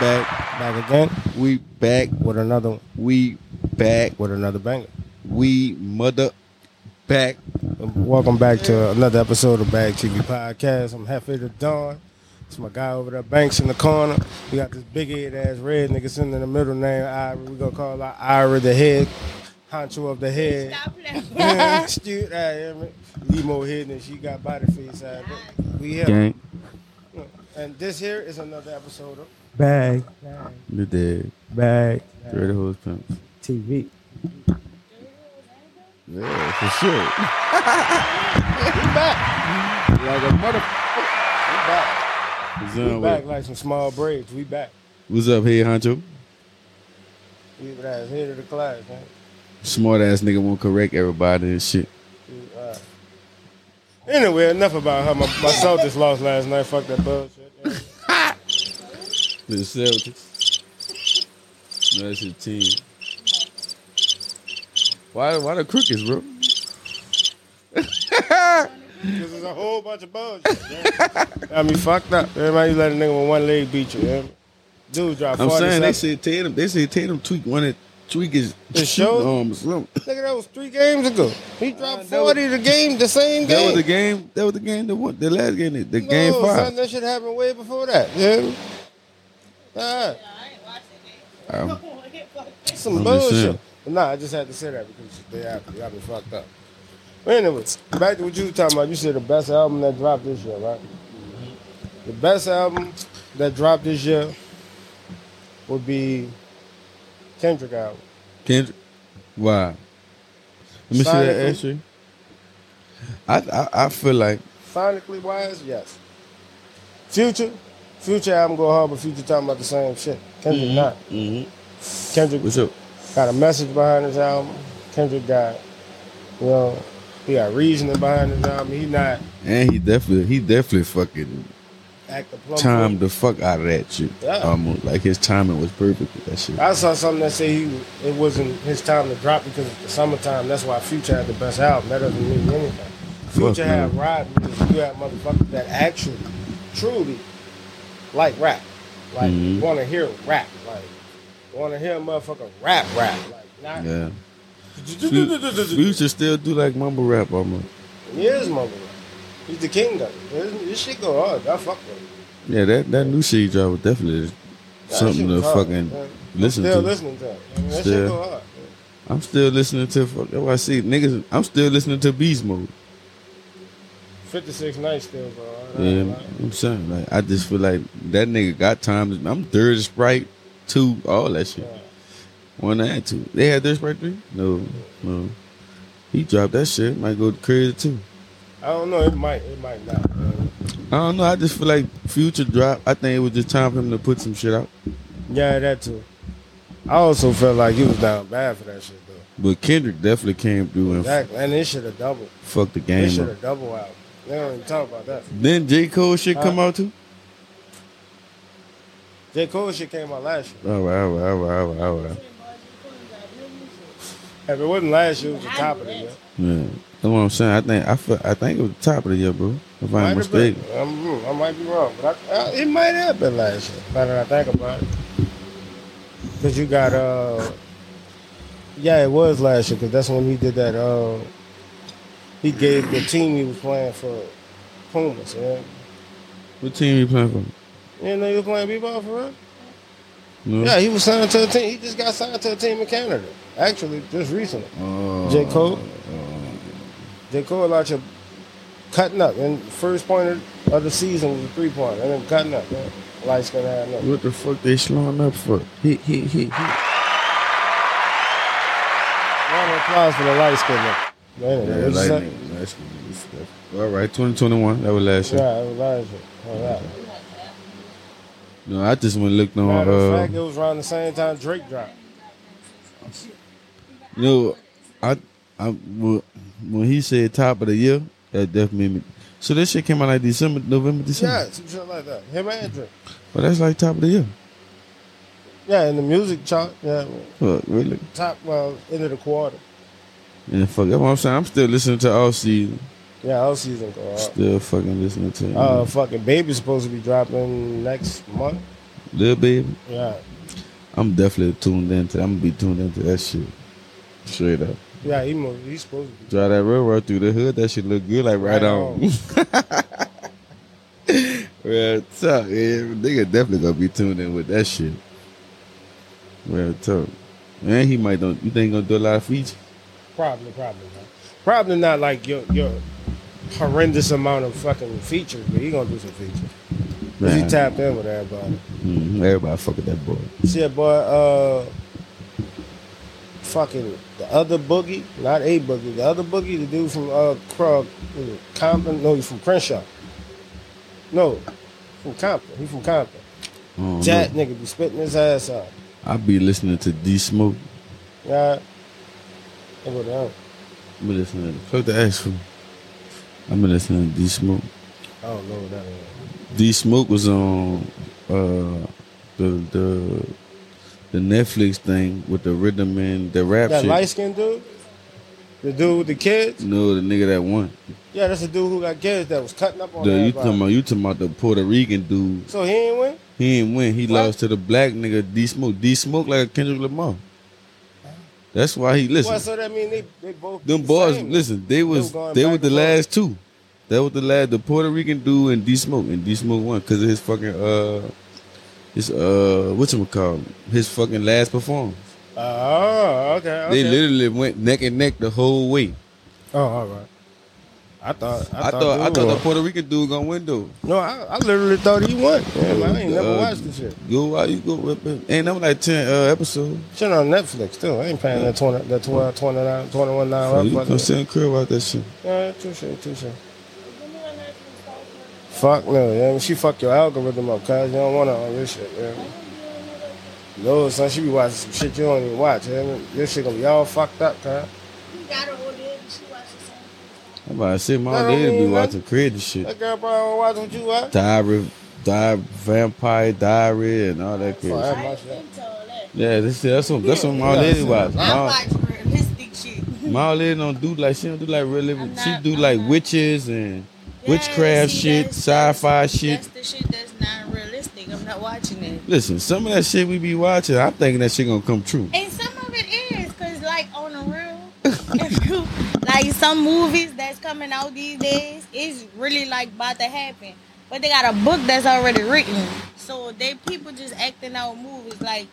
Back, back. back again We back. with another We back. with another banger. We mother back. Welcome back to another episode of Bag TV Podcast. I'm Hefe the Dawn. It's my guy over there, Banks in the corner. We got this big head ass red nigga sitting in the middle name, Ira. We gonna call her Ira the head, honcho of the head. Stop playing. Yeah, Stupid, I hear me. Limo head and she got body face out. We here. Gang. And this here is another episode of Bag, You dead. Bag, Dirty Hose Pimps. TV. Yeah, for sure. We back. like a mother. We back. What's, We up, back with- like some small braids. We back. What's up, hey Honcho? We ass head of the class, man. Smart ass nigga won't correct everybody and shit. Uh, Anyway, enough about her. My, my just lost last night. Fuck that bullshit. Yeah. The Celtics. No, that's your team. Why, why the crickets, bro? This is a whole bunch of bullshit. Yeah. I mean, fucked up. Everybody, you let a nigga with one leg beat you. Yeah. Dude dropped I'm saying they said Tatum. They said Tatum tweak one of tweak his It showed? arm or something. Nigga, that was three games ago. He dropped Uh, that was- 40 the game, the same game. That was the game. That was the game. That won. The last game. The, the no, game son, that shit happened way before that. Yeah. All right. I ain't watching Um, it. Some I'm just saying. bullshit. But nah, I just had to say that because they have to. Got me fucked up. But anyway, back to what you were talking about. You said the best album that dropped this year, right? The best album that dropped this year would be Kendrick album. Kendrick. Why? Let me see that answer. I, I I feel like Sonically wise, yes. Future, Future album go hard, but Future talking about the same shit. Kendrick not. mm-hmm. Kendrick what's up. got a message behind his album. Kendrick got, you know, he got reasoning behind his album. He not And he definitely he definitely fucking act the timed the fuck out of that shit. Yeah. Almost like his timing was perfect with that shit. I saw something that say he it wasn't his time to drop because it's the summertime. That's why Future had the best album. That doesn't mean anything. Future no. had ride because you have motherfuckers that actually, truly, like rap, like Mhm. want to hear rap, like want to hear a motherfucker rap, rap, like not. Yeah. Future still do like mumble rap almost. He is mumble rap. He's the king of it. This, shit go hard. I fuck with him. Yeah, that that new shit drop was definitely That something to hard, fucking man. listen I'm still to. listening to it. I mean, that Still. shit go hard. I'm still listening to fuck. I see niggas. I'm still listening to Beast Mode. 56 nights still. I Yeah. I'm saying like I just feel like that nigga got time. I'm third Sprite two, all that shit. One and two. They had their Sprite three? No, no. He dropped that shit. Might go crazy too. I don't know. It might. It might not. Man. I don't know. I just feel like Future drop. I think it was just time for him to put some shit out. Yeah, that too. I also felt like he was down bad for that shit though. But Kendrick definitely came through and Exactly. And this should have doubled. Fuck the This game should have double out. They don't even talk about that. Then J Cole shit come out too. J. Cole shit came out last year. All right, all right. If it wasn't last year, it was the top of the year. Yeah, that's what I'm saying. I think I feel, I think it was the top of the year, bro. If I'm mistaken. I'm- I might be wrong, but I, uh, it might have been last year. Now that I think about it, because you got uh, yeah, it was last year because that's when he did that. Uh, he gave the team he was playing for Pumas. Yeah, What team you playing for? you know he was playing b-ball for real. No? Yeah, he was signed to a team. He just got signed to a team in Canada. Actually, just recently. Uh, J. Cole? J. Cole out here cutting up. And first point of, of the season was a three pointer. And then cutting up, man. Light skin ass nigga. What the fuck they slowing up for? He, he, he, he. Round of applause for the light skin nigga. But anyway, Yeah, what you say? lightning. That's, that's, all right, 2021. That was last year. Yeah, it was last year. All right. No, I just went and looked on. Matter of fact, Uh, it was around the same time Drake dropped. You know, I, I when he said top of the year, that definitely made me. So this shit came out like December, November, December. Yeah, some shit like that. Him and Drake. But that's like top of the year. Yeah, in the music chart. Yeah, Fuck, really? top well end of the quarter. And fuck, that's what I'm saying. I'm still listening to Off-Season. Yeah, Off-Season go out. Still fucking listening to Uh, fucking baby's supposed to be dropping next month. Little Baby. Yeah, I'm definitely tuned into. I'm gonna be tuned into that shit. Straight up. yeah, he mo- he's supposed to be. Drive that railroad through the hood. That shit look good, like right, Right on. Real talk, yeah. Nigga definitely gonna be tuned in with that shit. Real talk. Man, he might don't. You think he gonna do a lot of features? Probably, probably not. Probably not like your your horrendous amount of fucking features, but he gonna do some features. 'Cause he tapped in with everybody. Mhm, Everybody fuck with that boy. See that boy, uh, fucking the other boogie, not a boogie, the other boogie, the dude from uh Krug, was it Compton. No, he's from Crenshaw. No, from Compton. He from Compton. I don't That know. nigga be spitting his ass out. I be listening to D Smoke. Yeah. I go down. I be listening to fuck the ass for me. I been listening to D Smoke. I don't know what that is. D Smoke was on uh the the the Netflix thing with the rhythm and the rap That shit. light skinned dude? The dude with the kids? no, the nigga that won. Yeah, that's the dude who got kids that was cutting up on The, you everybody. talking about you talking about the Puerto Rican dude. So he ain't win? He didn't win. He What? lost to the black nigga D Smoke. D Smoke like a Kendrick Lamar. That's why he listen. Well, so that mean they, they both Them the boys, same. listen, they was they were the last two. That was the last, the Puerto Rican dude and D Smoke, and D Smoke won because of his fucking uh, his uh, what you call his fucking last performance. Oh, okay. okay. They literally went neck and neck the whole way. Oh, all right. I thought I, I, thought I dude thought the. Puerto Rican dude gonna win though. No, I, I literally thought he won. Man, I ain't never Uh, watched this shit. Go out, you go rip it. Ain't that was like ten uh, episodes. Shit on Netflix too. I ain't paying that 20, that 12, 29, 21 So you fuck come it. sit and curl about that shit. Yeah, touche, touche. Fuck no, yeah. She fuck your algorithm up, cuz you don't want her on your shit, yeah. No, son, she be watching some shit you don't even watch. Yeah? Your shit gonna be all fucked up, cuz. You got her over there and she watches something. I'm about to say my That don't lady be watching crazy shit. That girl probably don't watch what you watch. Diary, Diary, Vampire Diary, and all that crazy. Shit. I I ain't that. that. Yeah, this, that's what that's what my Yeah, lady see, watch. I My, watch realistic shit. my lady don't do like she don't do like real living. I'm She not- do I'm like not. witches and Yeah, witchcraft see, shit, that's- sci-fi that's- shit. That's the shit that's not realistic. I'm not watching it. Listen, some of that shit we be watching, I'm thinking that shit gonna come true. And some of it is, cause like on the real, if you like some movies that's coming out these days, it's really like about to happen. But they got a book that's already written, so they people just acting out movies like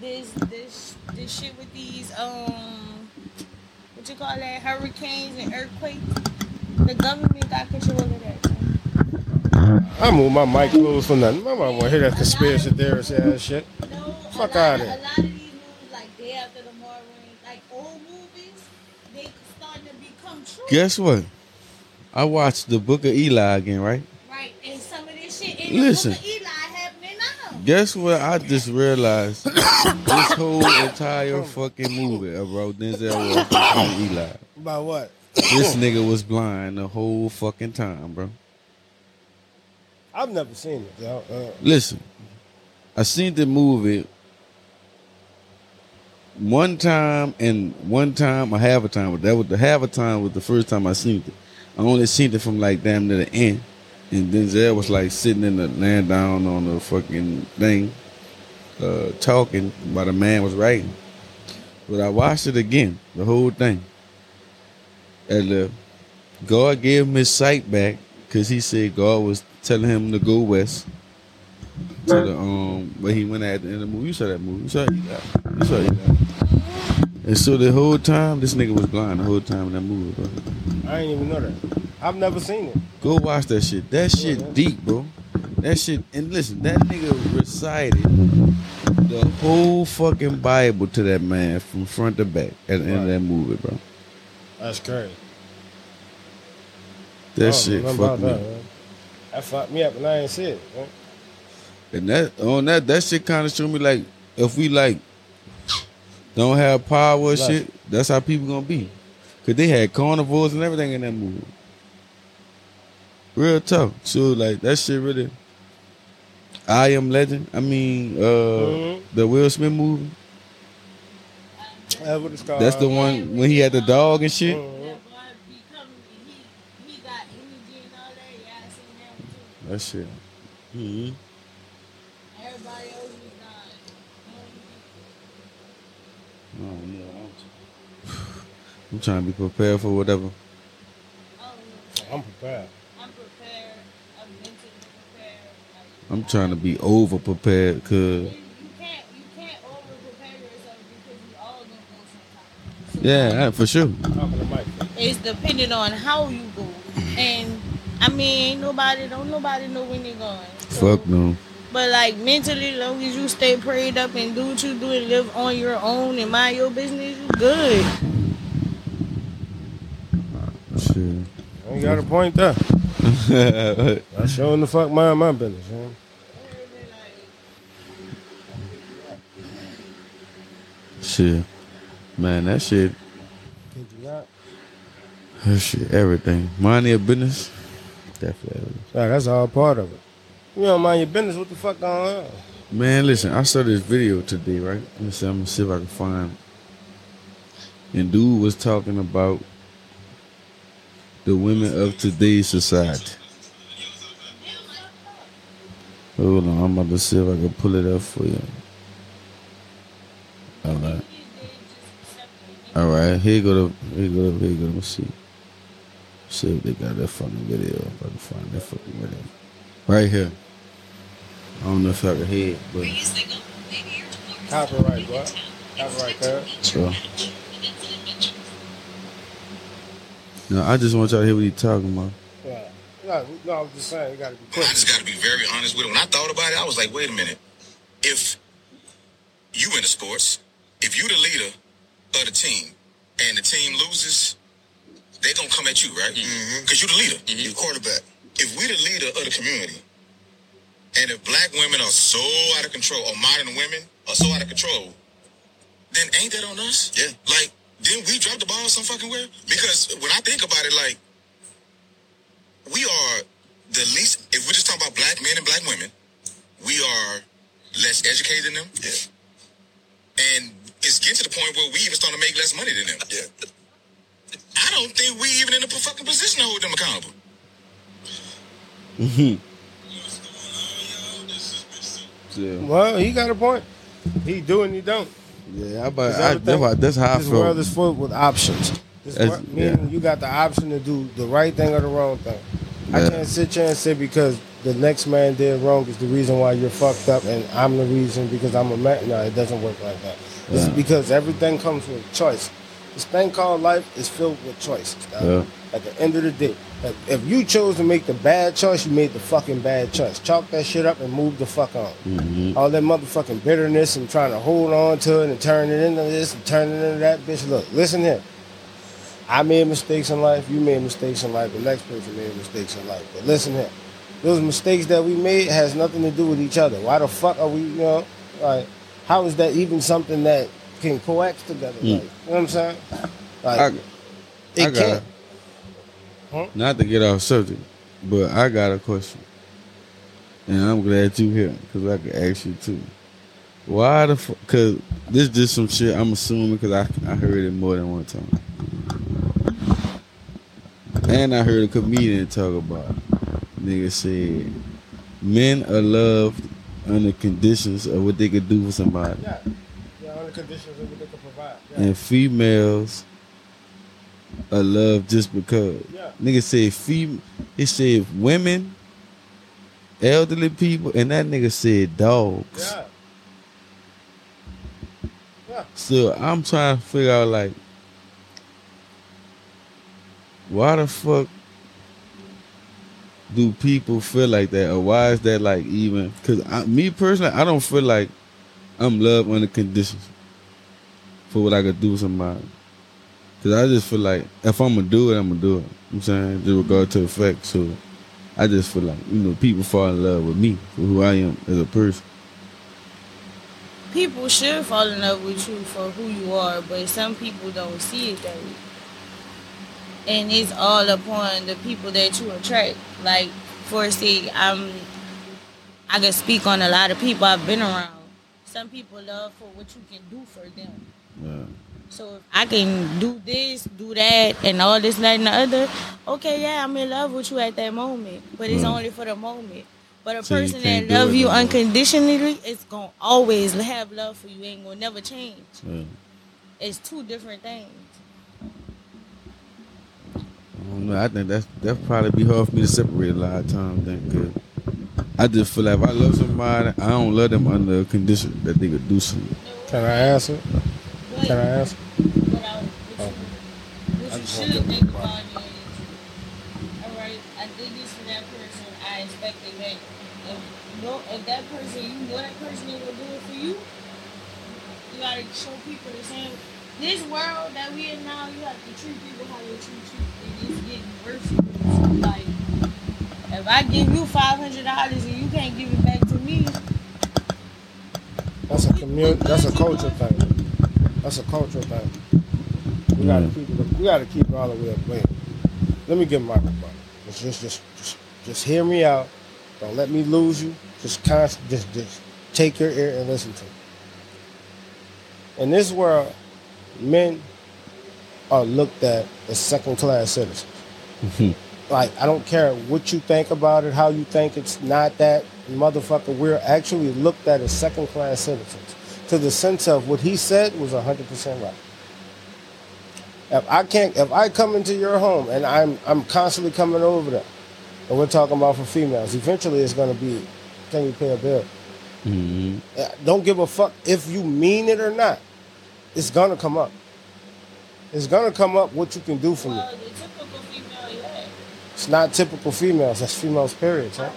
this, this, this shit with these um, what you call that, hurricanes and earthquakes. The government got control of that. I move my mic close for nothing. My mama wanna hear that conspiracy theorist ass shit. No, Fuck out of here. lot of these movies, like Day After Tomorrow, like old movies, they starting to become true. Guess what? I watched the Book of Eli again, right? Right, and some of this shit in Listen. the book of Eli happening now. Guess what? I just realized this whole entire fucking movie about Denzel Washington Eli. About what? This nigga was blind the whole fucking time, bro. I've never seen it. yo. Uh, Listen, I seen the movie one time and one time a half a time, but that was the half a time was the first time I seen it. I only seen it from like damn near the end. And Denzel was like sitting in the laying down on the fucking thing, uh, talking while the man was writing. But I watched it again, the whole thing. And uh, God gave him his sight back because he said God was telling him to go west to the um where he went at the end of the movie. You saw that movie. You saw Eli. You saw Eli. And so the whole time this nigga was blind the whole time in that movie, bro. I ain't even know that. I've never seen it. Go watch that shit. That shit Yeah. deep, bro. That shit and listen, that nigga recited the whole fucking Bible to that man from front to back at the end of that movie, bro. That's crazy. That shit fucked me. that, man. That fucked me up and I ain't see it. man. And that on that that shit kind of showed me like if we like don't have power shit, that's how people gonna be. Cause they had carnivores and everything in that movie. Real tough. So like that shit really. I am legend. I mean, uh, Mhm. the Will Smith movie. That's what it's called. That's the one when he had the dog and shit. Mhm. That boy become he he got energy and all that. Yeah, I seen that one too. That shit. hmm Everybody else was not. Oh yeah. I'm, I'm trying to be prepared for whatever. Oh, I'm prepared. I'm prepared. I'm mentally prepared. Like, I'm trying to be over prepared cause You, you can't you can't over prepare yourself because we all gonna go sometimes. So yeah, for sure. Talking to Mike. It's depending on how you go, and I mean, nobody don't nobody know when you're going. So, Fuck no. But like mentally, long as you stay prayed up and do what you do and live on your own and mind your business, you good. Shit. You got a point there. I'm showing the fuck mind my business, man. shit. Man, that shit. Did you not? That shit, everything. Mind your business. Definitely. Yeah, that's all part of it. You don't mind your business. What the fuck going on? Man, listen, I saw this video today, right? Let me see, I'm gonna see if I can find. And dude was talking about the women of today's society. Hold on, I'm about to see if I can pull it up for you. All right, all right. Here go. To, here go. To, here go. Let me see. See if they got that fucking video. If I can find that fucking video. Right here. I don't know if I can hear it, but. Copyright, what? Copyright, cuz. So. No, I just want y'all to hear what he talking about. Yeah. No, no, I was just saying, you gotta be I just got to be very honest with it. When I thought about it, I was like, wait a minute. If you in the sports, if you the leader of the team and the team loses, they going to come at you, right? Mm-hmm. Because you the leader. Mm-hmm. You the quarterback. If we the leader of the community, and if black women are so out of control, or modern women are so out of control, then ain't that on us? Yeah. Like, didn't we drop the ball some fucking where? Because when I think about it, like, we are the least if we're just talking about black men and black women, we are less educated than them. Yeah. And it's getting to the point where we even starting to make less money than them. Yeah. I don't think we even in a fucking position to hold them accountable. Mm-hmm. Yeah, Well, he got a point. He do and he don't. yeah. But I, that's, why, that's how I feel. This world is full with options. This world, meaning yeah. you got the option to do the right thing or the wrong thing. I can't sit here and say because the next man did wrong is the reason why you're fucked up, and I'm the reason because I'm a man. No, it doesn't work like that. It's Yeah. because everything comes with choice. This thing called life is filled with choices. Yeah. At the end of the day, if- if you chose to make the bad choice, you made the fucking bad choice. Chalk that shit up and move the fuck on. Mhm. All that motherfucking bitterness and trying to hold on to it and turn it into this and turn it into that. Bitch, look, listen here. I made mistakes in life. You made mistakes in life. The next person made mistakes in life. But listen here. Those mistakes that we made has nothing to do with each other. Why the fuck are we, you know, like, how is that even something that can coax together? Hmm. Like, you know what I'm saying? Like, I, it I got can't. not to get off subject, but I got a question, and I'm glad you here because I could ask you too. Why the fuck? Because this just some shit. I'm assuming because I I heard it more than one time, and I heard a comedian talk about. it. Nigga said, men are loved under conditions of what they could do for somebody. Yeah, conditions what they can provide. Yeah. and females are loved just because. Yeah. Nigga said fem. He said women, elderly people, and that nigga said dogs. yeah. Yeah. So I'm trying to figure out like, why the fuck do people feel like that, or why is that like even? Cause me personally, I don't feel like I'm loved under conditions for what I could do with somebody. Cause I just feel like if I'm gonna do it, I'm gonna do it. You know I'm saying, just regard to fact. So I just feel like you know people fall in love with me for who I am as a person. people should fall in love with you for who you are, but some people don't see it that way. And it's all upon the people that you attract. Like, for say, I'm, I can speak on a lot of people I've been around. Some people love for what you can do for them. Yeah. So if I can do this, do that, and all this, that, and the other, okay, yeah, I'm in love with you at that moment. But it's Right. only for the moment. But a So person that love you no more. unconditionally, it's gonna always have love for you. Ain't gonna never change. Yeah. It's two different things. I don't know. I think that's that probably be hard for me to separate a lot of times. Then, cause I just feel like if I love somebody, I don't love them under a condition that they could do something. Can I answer? But, Can I ask? Oh. but I, what Oh. you, what I you just want should to- think about is, all right, I did this for that person. I expect it back. If, no, if that person, you know that person ain't gonna do it for you, you gotta show people the same. This world that we in now, you have to treat people how they treat you. And it's getting worse. So, like, if I give you five hundred dollars and you can't give it back to me, That's a community. That's a culture thing. That's a cultural thing. We gotta keep it. We gotta keep it all the way up. Wait. Let me give my rebuttal. Just, just, just, just, just hear me out. Don't let me lose you. Just, const, just, just take your ear and listen to me. In this world, men are looked at as second-class citizens. like I don't care what you think about it, how you think it's not that motherfucker. We're actually looked at as second class citizens to the sense of what he said was hundred percent right. If I can't, if I come into your home and I'm I'm constantly coming over there, and we're talking about for females, eventually it's gonna be, can you pay a bill? Mm-hmm. Uh, Don't give a fuck if you mean it or not. It's gonna come up. It's gonna come up what you can do for me. well, the typical female, yeah. It's not typical females. That's females, period. Huh?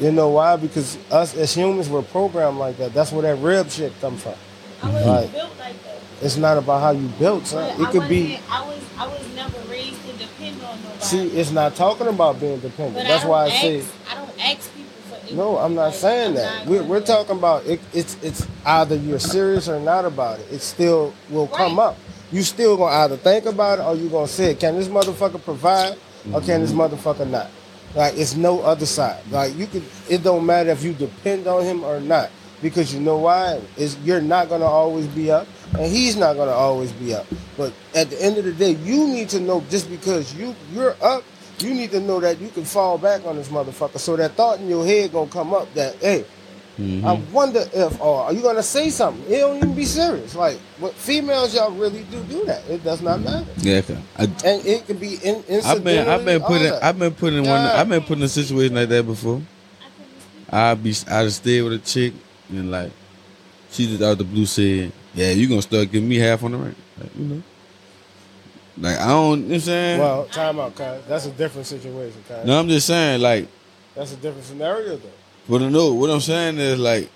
I. You know why? Because us as humans, we're programmed like that. That's where that rib shit come from. I wasn't Right. built like that. It's not about how you built, son. I It could be. I was I was never raised to depend on nobody. See, it's not talking about being dependent. but That's I why I ask, say. I don't ask people for anything. No, I'm not Like, saying I'm that. not We're, we're talking about it, it's it's either you're serious or not about it. It still will come up. You still gonna either think about it or you gonna say, can this motherfucker provide or can this motherfucker not? Like it's no other side. Like you could. It don't matter if you depend on him or not because you know why? Is you're not gonna always be up and he's not gonna always be up. But at the end of the day, you need to know just because you you're up. You need to know that you can fall back on this motherfucker. So that thought in your head gonna come up that, hey, Mm-hmm. I wonder if, or are you gonna say something? It don't even be serious. Like, what females y'all really do do that. It does not matter, Yeah, 'cause I, and it can be in, I've been I've been all put in. I've been put in one I've been put in a situation like that before. I couldn't. I be I just stayed with a chick and like she just out the blue said, "Yeah, you gonna start giving me half on the rent." Like, you know, like I don't. You know what I'm saying? Well, time out, cuz. That's a different situation, cuz. no, I'm just saying like. That's a different scenario, though. But no, what I'm saying is like,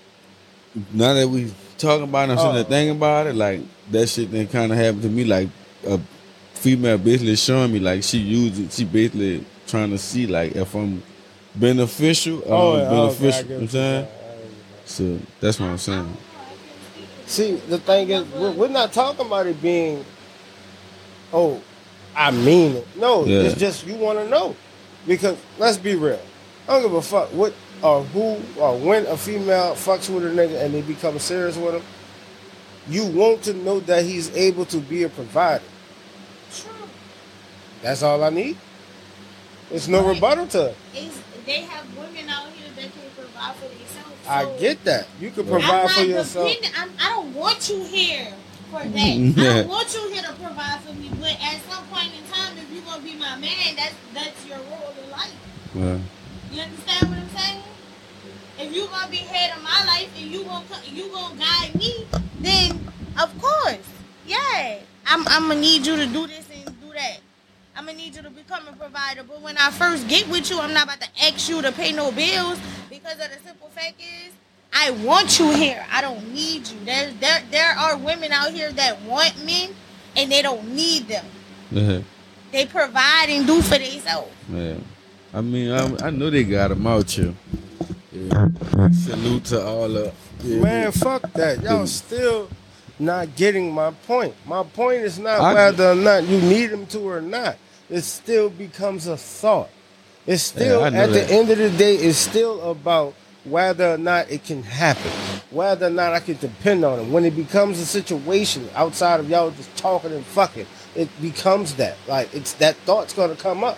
now that we talking about it, I'm sitting there Oh. thinking about it, like that shit then kind of happened to me. Like a female basically showing me like she used it. She basically trying to see like if I'm beneficial or Oh, yeah, okay, I beneficial. get you know what I'm saying? So that's what I'm saying. See, the thing is, we're, we're not talking about it being, oh, I mean it. No, Yeah. it's just you want to know. Because let's be real. I don't give a fuck what or who or when a female fucks with a nigga and they become serious with him. You want to know that he's able to be a provider. True. That's all I need. It's no Right. rebuttal to it. Is they have women out here that can provide for themselves. I get that. You can I'm provide not for yourself. I'm, I don't want you here for that. I don't want you here to provide for me. But at some point in time, if you're gonna be my man, that's that's your role in life. Well, You understand what I'm saying? If you gonna be head of my life and you gonna you gonna guide me, then of course, yeah, I'm I'm gonna need you to do this and do that. I'm gonna need you to become a provider. But when I first get with you, I'm not about to ask you to pay no bills because of the simple fact is I want you here. I don't need you. There there there are women out here that want men and they don't need them. yeah, They provide and do for themselves. yeah. I mean, I, I know they got them out here. Yeah. Salute to all the Man, fuck that. Y'all still not getting my point. My point is not I- whether or not you need him to or not. It still becomes a thought. It's still Yeah, at that. the end of the day, it's still about whether or not it can happen, whether or not I can depend on him. When it becomes a situation outside of y'all just talking and fucking, it becomes that. Like it's that thought's gonna come up.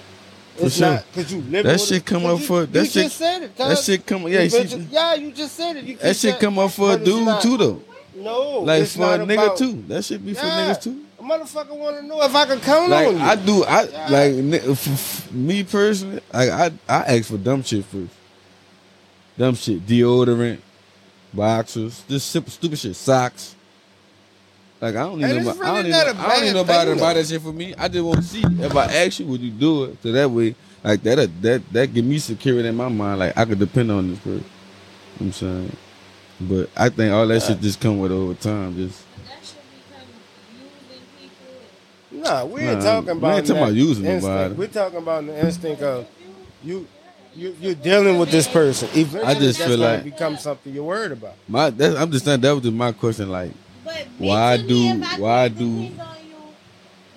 For It's sure. not because you live. That shit it. come up you, for- that shit- just said it. that shit come- yeah, you see- yeah, you just said it. That shit come up for a dude not- too though. No, Like for a nigga about- too. That should be for Yeah, niggas too. A motherfucker want to know if I can count Like on you. I do, I Yeah. like f- f- me personally. Like I, I ask for dumb shit first. Dumb shit, deodorant, boxers, just simple stupid shit, socks. Like I don't need And it's nobody. I don't really need, not no, a I don't need bad nobody to buy though. that shit for me. I just want to see if I ask you, would you do it? So that way, like that, that that give me security in my mind. Like I could depend on this person. You know what I'm saying, but I think all that shit just come with over time. Just That should become using people. nah, we ain't Nah, talking we about ain't talking about using instinct. nobody. We're talking about the instinct of you. You, you're dealing with this person. Eventually, I just that's feel gonna like- become something you're worried about. my. That's, I'm just saying that was just my question. Like But Why do- I why do- you,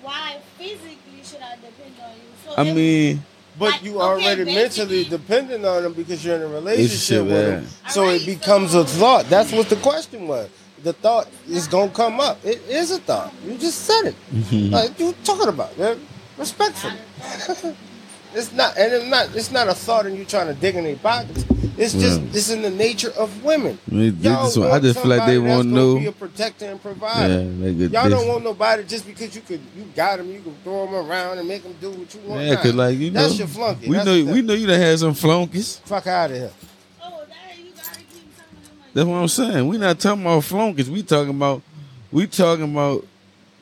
why physically should I depend on you? So I if- mean, But Like, you okay, already mentally dependent on them because you're in a relationship Relationship, with them. So Alright, it becomes so- a thought. That's what the question was. The thought is gonna come up. It is a thought. You just said it. Mm-hmm. like you talking about, man. Respectfully. it's not and it's not it's not a thought and you trying to dig in their pockets. It's just Yeah. it's in the nature of women. I mean, they Y'all just- I just feel like they somebody that's want to gonna know. Be a protector and provider. Yeah, like Y'all this- don't want nobody just because you could you got them, you can throw them around and make them do what you want. Yeah, cause like you know, that's your flunky. we That's know the- we know you done had some flunkies. Fuck out of here. Oh, that you gotta keep some of them like That's what I'm saying. We not talking about flunkies. We talking about we talking about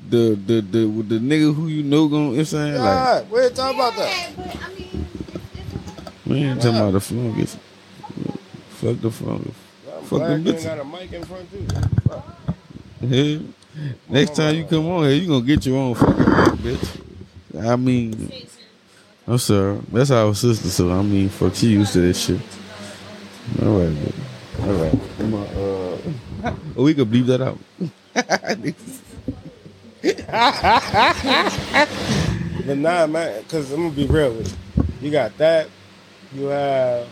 the the the with the nigga who you know going. You know what I'm saying like God, we ain't talking about that. But I mean, it's, it's we ain't talking about the flunkies. Fuck the flunkies. I'm Fuck them bitches. got a mic in front too. Fuck. Yeah. Next time you come on here, you gonna get your own fucking mic, bitch. I mean, I'm sorry. That's our sister, so I mean, fuck, she used to this shit. All right, man. All right. On, uh, oh, we could bleep that out. But nah, man, because I'm gonna be real with you. You got that. You have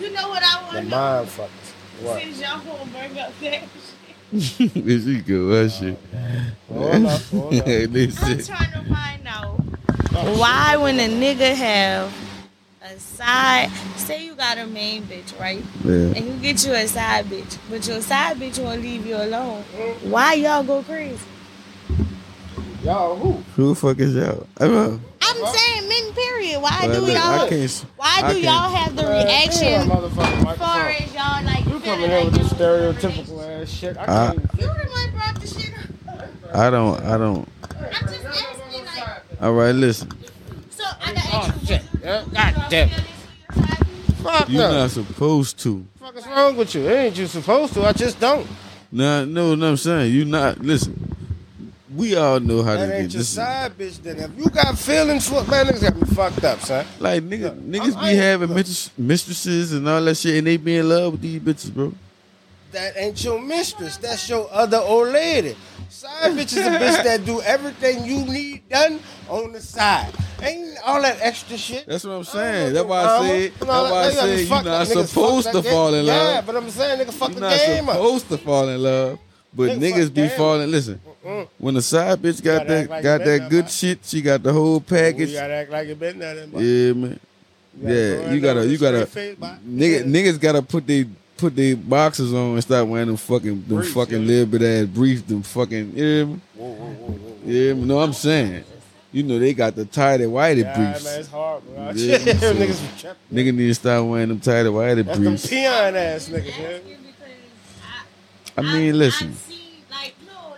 you know what I the want to know? mind fuckers. What? Since y'all won't bring up that shit. There she go, that shit. Hold up, hold up. Hey, I'm trying to find out oh, why when a nigga have a side, say you got a main bitch, right? Yeah. And you get you a side bitch, but your side bitch won't leave you alone. Why y'all go crazy? Y'all who? Who the fuck is y'all? I don't know. I'm saying men, period. Why Well, do look, y'all? can't s- Why I do can't- y'all have the Man, reaction motherfucking as far microphone. as y'all like? You feeling coming in like with this y'all stereotypical ass shit. I I- can't You the one brought the shit up. I don't. I don't. I'm just asking, like, All right, listen. so I gotta oh, ask you. shit. would you- Yeah, would God y'all damn. feel this for your side bitch? Fuck You're no. not supposed to. What the fuck is wrong with you? Ain't you supposed to. I just don't. Nah, no, no, I'm saying you're not. Listen, we all know how That to ain't get your this. side bitch. Then if you got feelings for man, niggas got me fucked up, son. Like niggas, Look, niggas I- be I- having look. mistress, mistresses and all that shit, and they be in love with these bitches, bro. That ain't your mistress. That's your other old lady. Side bitch is a bitch that do everything you need done on the side. Ain't all that extra shit. That's what I'm saying. That's why I said. That's why I said you're not. Supposed to fall in love. Yeah, but I'm saying nigga fuck You're the not game up. supposed to fall in love, but Nigga, niggas be falling. Listen, Mm-mm. when the side bitch got that like got that good boy. shit, she got the whole package. You gotta act like it been there. Then. Yeah, man. gotta Yeah, go you gotta, you gotta, straight face, boy. nigga, Yeah. niggas gotta put they put their boxes on and start wearing them fucking them Briefs, fucking yeah. little bit ass briefs, them fucking. You hear me? Whoa, whoa, whoa, whoa. Yeah, no, I'm saying, you know they got the tighty whitey Yeah, briefs. man, it's hard, bro. Yeah, niggas so- be tripping. Nigga need to start wearing them tighty whitey That's them briefs. peon ass niggas, man. I, I mean, listen. I've seen, like, no,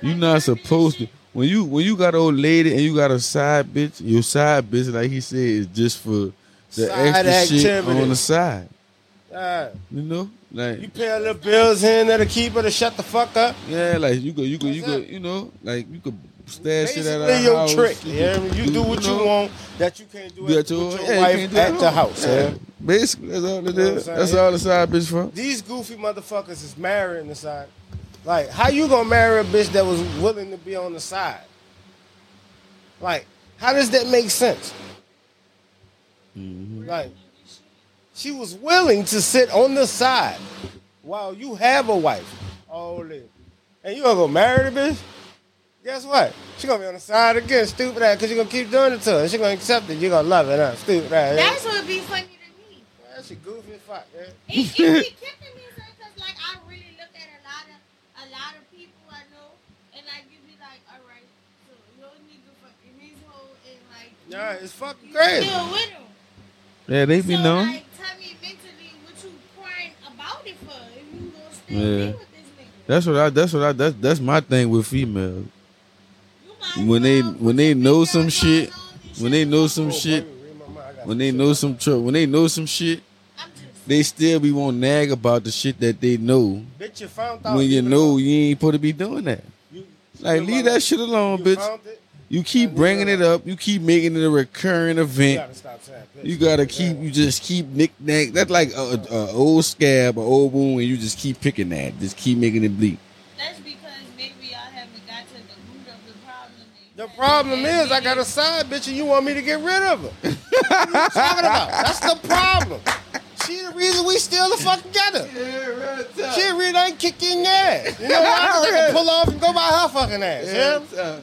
You not supposed to. When you when you got an old lady and you got a side bitch, your side bitch, like he said, is just for the Side extra shit on the side. Yeah. You know, like You pay a little bills here and there to keep her to shut the fuck up. yeah, like you go, you go, you go, you know, like you could stash shit at our Basically, your house. trick. Yeah, you do what you know? want that you can't do Do it that with your Yeah, wife can't at the house. Yeah. Basically, that's all it You know what I'm is. That's all the side bitch for. These goofy motherfuckers is marrying the side. Like, how you gonna marry a bitch that was willing to be on the side? Like, how does that make sense? Mm-hmm. Like, she was willing to sit on the side while you have a wife. Oh, and you gonna go marry the bitch? Guess what? She gonna be on the side again, stupid ass, because you gonna keep doing it to her. She gonna accept it. you gonna love it, huh? Stupid ass. That's what would be funny to me. That shit goofy as fuck, man. It, it be kicking me because like I really look at a lot of a lot of people I know and like you be like, all right, so your nigga fucking his hoe and like Yeah, it's fucking you crazy. still with him. Yeah, they be so known. like tell me mentally what you crying about it for if you gonna still Yeah. with this nigga. That's what I. That's what I. That's that's my thing with females. When they when they know some shit, when they know some shit, baby, read my mind. I got when they know some tr- when they know some shit, they still be won't nag about the shit that they know. Bitch, you found out. When you know you ain't supposed to be doing that. you- Like leave that shit alone, bitch. Found it, You keep bringing it up. You keep making it a recurring You event. gotta stop saying. You gotta keep. You just keep knick-knack. That's like a, a, a old scab, a old wound, and you just keep picking that. Just keep making it bleed. that's because maybe I haven't got to the root of the problem. The problem is, I got a side bitch and you want me to get rid of her. what are you talking about? That's the problem. She the reason we still the fuck together. She really ain't kicking ass. You know why? 'Cause I can pull off and go by her fucking ass. Yeah.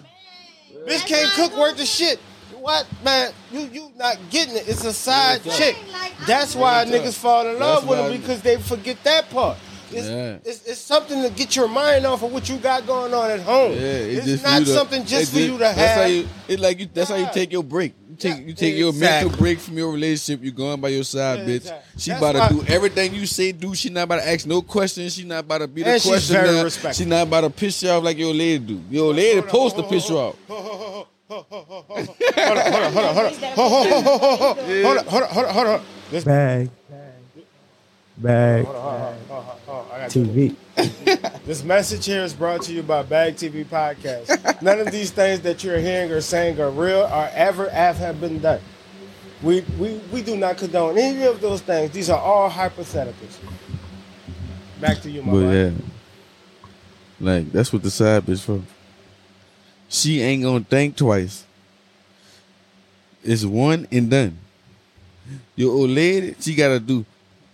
Bitch can't cook worth the shit. What man? You you not getting it? It's a side Yeah, chick. Like, That's why really- niggas fall in love That's with them because they forget that part. It's, Yeah. it's, it's something to get your mind off of what you got going on at home. Yeah, it's just not to- something just it for you to That's have. how you. It like you. That's how you take your break. You take you take your exactly. mental break from your relationship. You going by your side, bitch. exactly. She That's about to why- do everything you say. Do she not about to ask no questions? She not about to be the And she's very now. respectful. She not about to piss you off like your lady do. Your lady supposed to piss you off. Hold on, hold on, hold on, hold on. Hold on, hold on, hold on, hold on, hold on, hold on, hold on. This Bag. Bag. TV. This message here is brought to you by Bag TV Podcast. None of these things that you're hearing or saying are real or ever have, have been done. We, we, we do not condone any of those things. These are all hypotheticals. Back to you, my But boy. yeah, like that's what the side bitch for. She ain't gonna think twice. It's one and done. Your old lady, she gotta do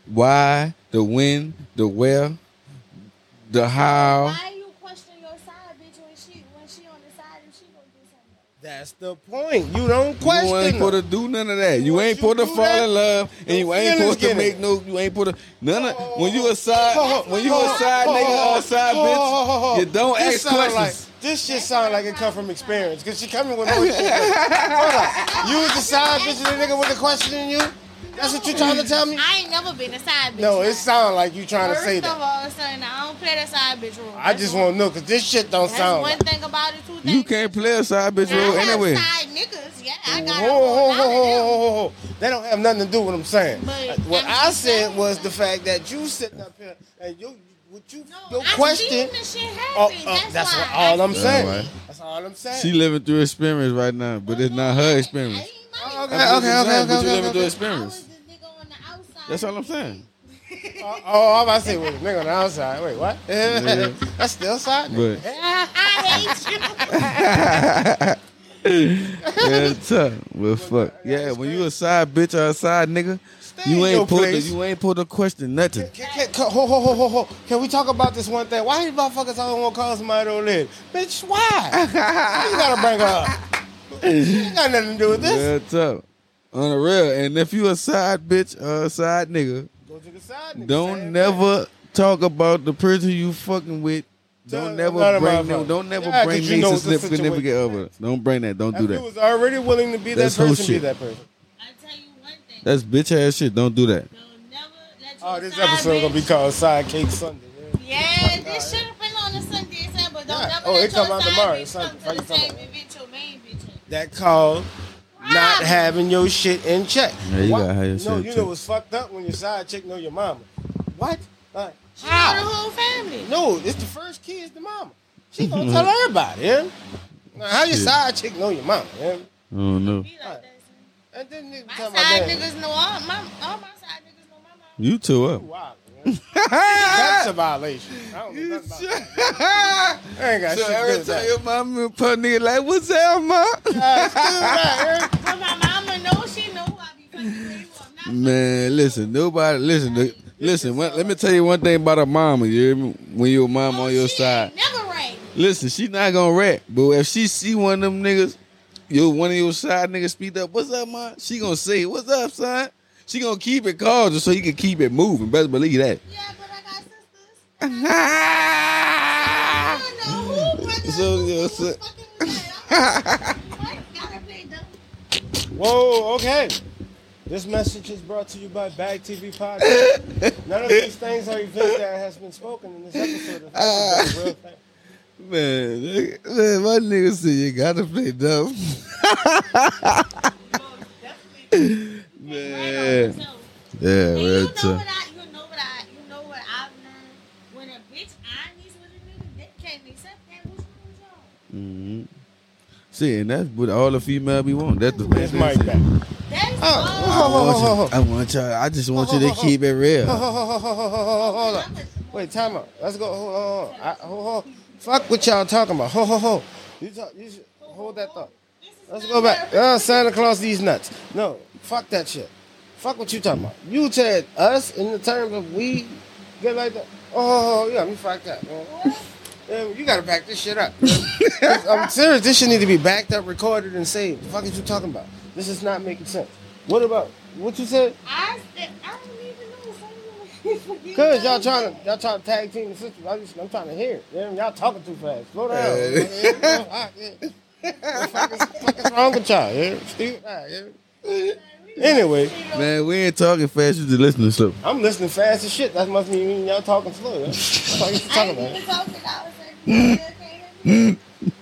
why, the when, the where, the how. Why you question your side bitch when she when she on the side and she gonna do something? That's the point. You don't question. It. You ain't question supposed to do none of that. You Once ain't you supposed to fall that, in love, and you ain't feelings supposed to make it. no. You ain't supposed to none of. When you a oh, side, ho, when you ho, a oh, side ho, nigga ho, or a side bitch, you don't This ask questions. Like, this shit sound like it come from experience. Cause she coming with no shit. Hold on. You was the side bitch and the nigga with the question in you? That's what you're trying to tell me? I ain't never been a side bitch. No, it now. sound like you trying to say that. First say of that. all, son, I don't play the side bitch role. I just want to know, cause this shit don't That's sound one like. thing about it. Two things. You can't play a side bitch I role have anyway. side niggas. Yeah, I got ho, a ho, whole ho, lot of ho, ho, ho. Don't have nothing to do with what I'm saying. But what I'm I said was like- the fact that you sitting up here and you, what you, No, your I question. seen the shit Oh, happen. oh, that's that's why what, all I I'm saying. right. That's all I'm saying. She living through experience right now, but it's not her uh-huh. experience. I ain't Oh, mine. okay, okay, okay, okay, but you okay, living through okay. I experience. the nigga on the outside. That's all I'm saying. Oh, oh, I'm about to say, wait, nigga on the outside. Wait, what? That's still side. nigga. But I hate you. yeah, tough. Well, fuck. Yeah, when you a side bitch or a side nigga, you ain't your put to, you ain't put to question nothing. Can, can, can, ho, ho, ho, ho, ho. Can we talk about this one thing? Why these motherfuckers always want to call somebody old lady? Bitch, why? why you gotta bring her up? She ain't got nothing to do with this. Yeah, tough. On the real, and if you a side bitch or a side nigga, Go to the side. nigga. don't Same never talk about the person you fucking with. Tell Don't never none of my bring them. Don't never Yeah, bring 'cause you me know to the slip situation. significant other. Don't bring that. Don't thing. do If you that. was already willing to be That's that whole person, be shit. that person. I tell you one thing. That's bitch ass shit. Don't do that. Don't never let Oh, this side episode gonna be bitch- called Sidekick Sunday. Yeah. Yeah, this should have been on a Sunday, son, but don't Yeah. never Oh, let it come out side tomorrow. bitch Sunday. come How to the talking table about? and bitch your main bitch. That called not ah. having your shit in check. Yeah, you gotta have your No, shit in you check. know what's fucked up when your side chick know your mama. What? Like, She know the how? whole family. No, it's the first kid is the mama. She gonna mm-hmm. tell everybody, yeah? Now, how your Shit. side chick know your mama? You know? I don't know. Be like that, son. And then nigga My talking side that. niggas know all my all my side niggas know my mom. You two up. Wow, man. That's a violation. I don't know nothing about that. I ain't got So shit to do every with time that. your mama put nigga like, what's up, ma? Still that, But my mama know she know I be fucking with. I'm not Man, listen, nobody, listen, li- listen. One, let me tell you one thing about a mama. You hear me? When your mama Oh, on your she side, ain't Never right. listen, she not gonna rap. But if she see one of them niggas, yo, one of your side niggas speed up, what's up, ma? She gonna say, what's up, son? She gonna keep it cordial so you can keep it moving. Better believe that. Yeah, but I got sisters. I don't know who brothers. So, who yeah, so- fucking with that. What? Gotta play the- Whoa, okay. This message is brought to you by Bag TV Podcast. None of these things are events that has been spoken in this episode. It's a real ah. thing. Man, man, my nigga said you gotta play dumb. Man. So, Yeah, And you real know tough. what I, you know what I, you know what I've learned. When a bitch honest with a nigga, they can't accept that. What's wrong with y'all? hmm See, and that's what all the female be want. That's the It's Mike back. That's Oh, all. oh, I want, you, I want y'all. I just want you to keep it real. Hold on. Wait, time out. Let's go. Hold on. Hold on. I, hold, hold. Fuck what y'all talking about. Hold, hold, hold. You, talk, you should hold that thought. Let's go back. Uh, Santa Claus these nuts. No, fuck that shit. Fuck what you talking about. You said us in the terms of we get like that. Oh, yeah, me fuck that, man. Man, you gotta back this shit up. I'm serious. This shit need to be backed up, recorded, and saved. The fuck is you talking about? This is not making sense. What about what you said? I, said- I don't even know. Some Cause y'all trying to y'all trying to tag team the system. I just, I'm trying to hear it. Yeah, y'all talking too fast. Slow down. What the fuck is, wrong with y'all? Yeah, Stupid. Ah, yeah. Anyway, Man, we ain't talking fast. You just listening to something. I'm listening fast as shit. That must mean y'all talking slow. That's all you I talking about. talking. I was like, you can't hear me.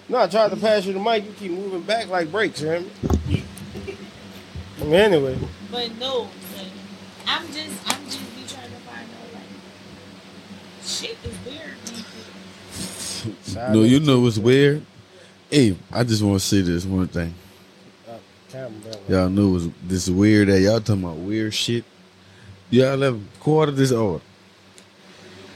No, I tried to pass you the mic. You keep moving back like brakes. You hear me? I mean, anyway, But no, but I'm just, I'm just be trying to find out like, shit is weird. No, you know what's weird? Hey, I just want to say this one thing. Uh, calm down. Y'all know it's this weird that y'all talking about weird shit. Y'all ever quarter this order?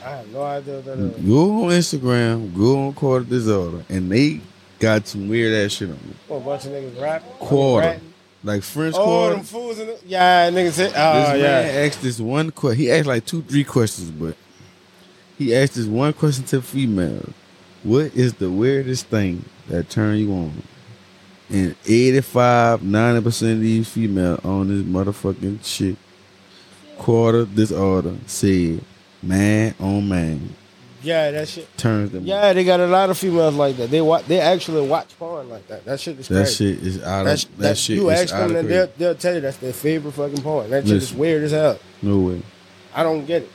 I have no idea what that uh, is. Go on Instagram, go on quarter this order, and they got some weird ass shit on it. Oh, a bunch of niggas rapping. Quarter. Like French Oh, quarter. them fools in the yeah, niggas oh, This oh yeah. man asked this one question. He asked like two, three questions, but he asked this one question to female. What is the weirdest thing that turn you on? And 85, 90% of these females on this motherfucking shit, quarter this order, said, man on man, Yeah, that shit. turns them Yeah, they got a lot of females like that. They watch. They actually watch porn like that. That shit is That crazy. shit is out of, That's, that that's, shit you ask them, and they'll, they'll tell you that's their favorite fucking porn. That shit is weird as hell. No way. I don't get it.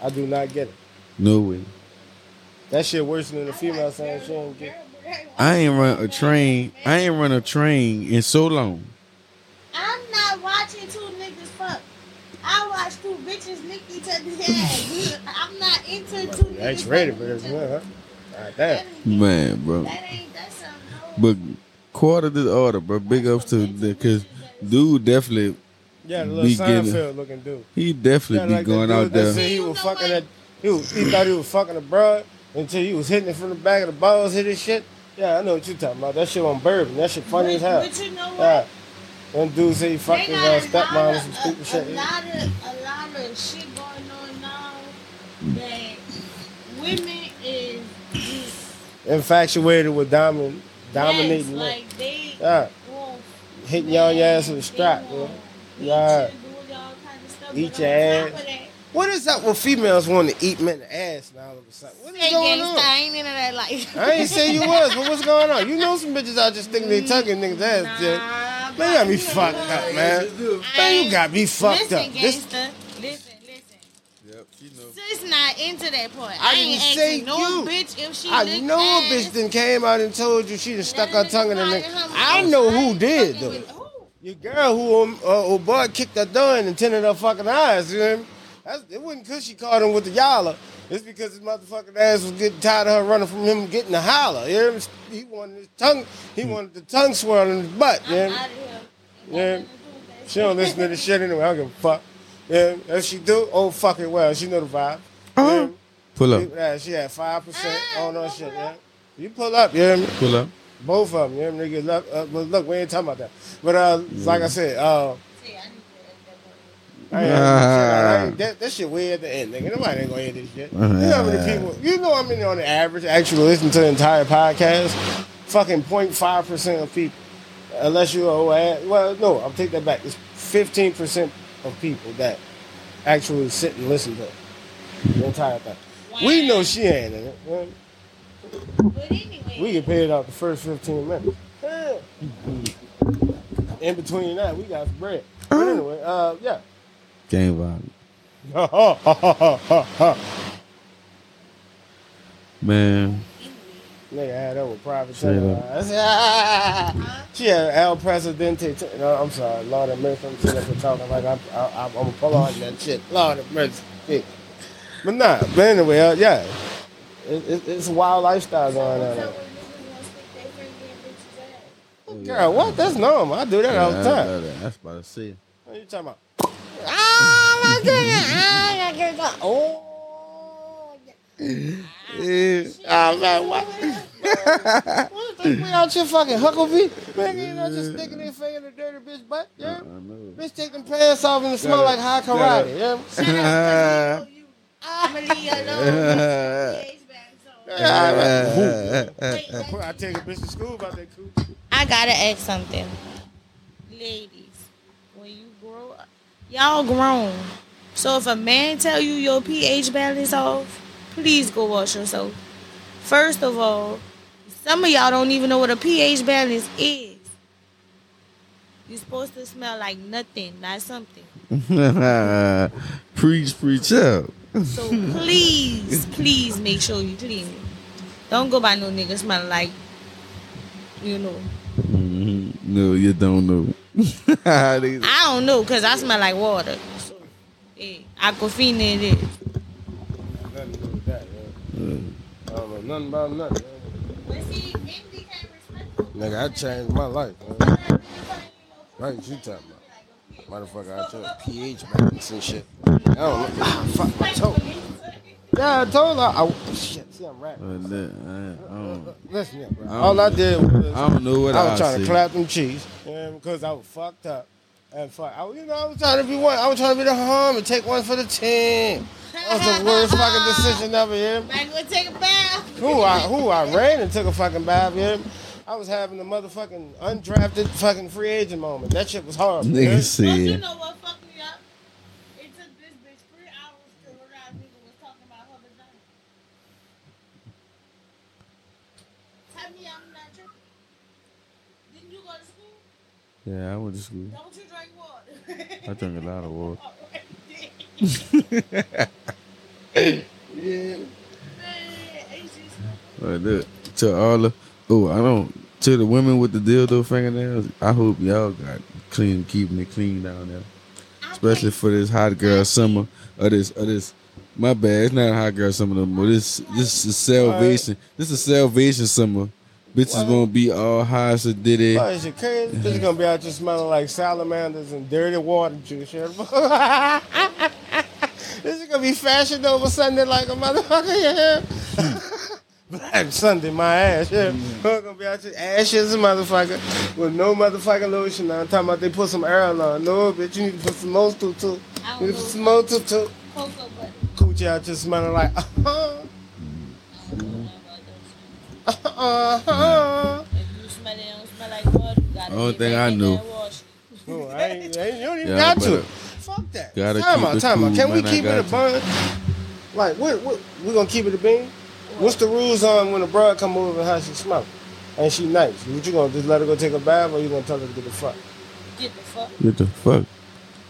I do not get it. No way. That shit worse than the female saying she ain't get. I ain't run a train. I ain't run a train in so long. I'm not watching two niggas fuck. I watch two bitches lick each other's head. I'm not into two niggas. X rated, fucking but each it's other. huh? Alright, damn. Man, bro. That ain't that's something. But quarter this order, bro. Big ups to because dude definitely Yeah, the little Be getting- Seinfeld looking dude. he Yeah, definitely be going that out there. he was fucking that. He, was, he thought he was fucking a broad until he was hitting it from the back of the balls, hit his shit. Yeah, I know what you're talking about. That shit on bourbon. That shit funny as hell. But you know Yeah. what? One dude said he fucked They his got uh, a stepmom and some stupid shit. A lot of a lot of shit going on now that women is just Infatuated with domin- dominating. yes, like they Yeah. Hitting y'all your ass with a strap. Yeah. Yeah. you, doing all kinds of stuff, Eat your ass. Top of that, What is up with females wanting to eat men ass now all of a sudden? What is Hey, going gangsta, on? I ain't into that life. I ain't say you was, but what's going on? You know some bitches out just thinking they tugging niggas ass. Nah, dude. Man, you got me you fucked know, up, man. I Man, you ain't- got me fucked listen, up. This, Gangsta, listen, listen. Yep, she know. Sis not into that part. I I, ain't didn't say asking no you. bitch if she I lick know a ass. bitch then came out and told you she done stuck her That tongue in the nigga neck. fucking I humble. know I who ain't did fucking though. with- who? Your girl who um, uh, old boy kicked her door in and tinted her fucking eyes. You know what I mean? That's, it wasn't because she caught him with the yalla. It's because his motherfucking ass was getting tired of her running from him getting the holler. You hear me? He wanted his tongue, he wanted the tongue swirl in his butt. You hear I'm out of here. Yeah. She don't listen to the shit anyway. I don't give a fuck. Yeah, if she do, oh fuck it well. She know the vibe. Yeah. Pull up. Yeah, she had five percent on her shit. Yeah, you pull up. You hear? Pull up. Both of them. You hear me? Nigga, look, uh, but look, we ain't talking about that. But uh, like I said, uh, See, I need to I ain't, I ain't, that, that shit way at the end, nigga. Nobody ain't gonna hear this shit. You know how many uh-huh. people? You know how many on the average actually listen to the entire podcast? Fucking 0.5 percent of people, unless you're old ass. Well, no, I'll take that back. It's 15 percent of people that actually sit and listen to the entire thing. We know she ain't in it. man. But anyway, We get paid out the first 15 minutes. In between that, we got some bread. But uh-huh. anyway, uh, yeah. Game vibe. Man. Nigga had that with private she had El Presidente. T- no, I'm sorry, Lord of mercy. I'm sitting up talking like I'm, I, I'm, I'm gonna pull on that shit. Lord of mercy. Shit. But nah, but anyway, uh, yeah, it, it, it's a wild lifestyle going on. there. when niggas wanna stick their finger in bitches' ass. Girl, what? That's normal. I do that all the time. That's about to see. What are you talking about? Oh my goodness! Goodness. Oh. Man, what? what the we out here fucking Huckabee? Man, you know, just sticking their finger in the dirty bitch butt. Yeah, bitch, them pants off and it smell like Hai Karate. Yeah. I'm gonna leave you alone. I take a bitch to school about that cooch. I gotta ask something. Ladies, when you grow up, y'all grown. So if a man tell you your pH balance off, please go wash yourself. First of all, some of y'all don't even know what a pH balance is. You're supposed to smell like nothing, not something. preach, preach out. So please, please make sure you clean. Don't go by no nigga smelling like, you know. No, you don't know. I don't know, cause I smell like water. So, yeah, Aquafina it is. Nothing to do with that. Yeah. I don't know nothing about nothing. But see, Indy can't respect Nigga, I changed my life. Man. Right, what you talking about? Motherfucker, I took pH balance and shit. I don't know. Ah, fuck my toe. Yeah, I told her. I, shit, see, I'm rapping. But I, I don't, Listen here, bro. I don't All I did was I don't know what I was I trying see. to clap them cheeks, yeah, because I was fucked up. And fuck, I, you know, I was trying to be one. I was trying to be the home and take one for the team. That was the worst fucking decision ever, yeah. I go take a bath. Who I who I ran and took a fucking bath, yeah. I was having a motherfucking undrafted fucking free agent moment. That shit was horrible. nigga Don't you know what fucked me up? It took this bitch three hours to realize nigga was talking about her vagina. Tell me I'm not tripping. Didn't you go to school? Yeah, I went to school. Don't you drink water? I drank a lot of water. Yeah. But look, to all the oh, I don't to the women with the dildo fingernails. I hope y'all got clean, keeping it clean down there, especially for this hot girl summer or this or this. My bad, it's not a hot girl summer no more. This this is salvation. This is salvation summer. Bitches gonna be all high as a it. Oh, is it crazy? Bitch gonna be out there smelling like salamanders and dirty water juice. this is gonna be fashion over Sunday like a motherfucker. Yeah. Black Sunday, my ass. Yeah. Mm. Her gonna be out there ashes, a motherfucker, with no motherfucking lotion on. Talking about they put some air on. No, bitch, you need to put some more too too. I You need to put some more too too. Cocoa butter. Coochie out there smelling like. Oh. Uh-huh. If you smell it, it don't smell like water. You gotta Only thing I in knew. there and wash. No, I ain't, I ain't, you don't even Yeah, got better- to. Fuck that. Gotta time keep out, it time out. cool, Can we man, I keep it a got bun? Like, what, what, we gonna keep it a bean? What's the rules on when a broad come over and how she smell? And she nice. What you gonna just let her go take a bath or you gonna tell her to get the fuck? Get the fuck. Get the fuck?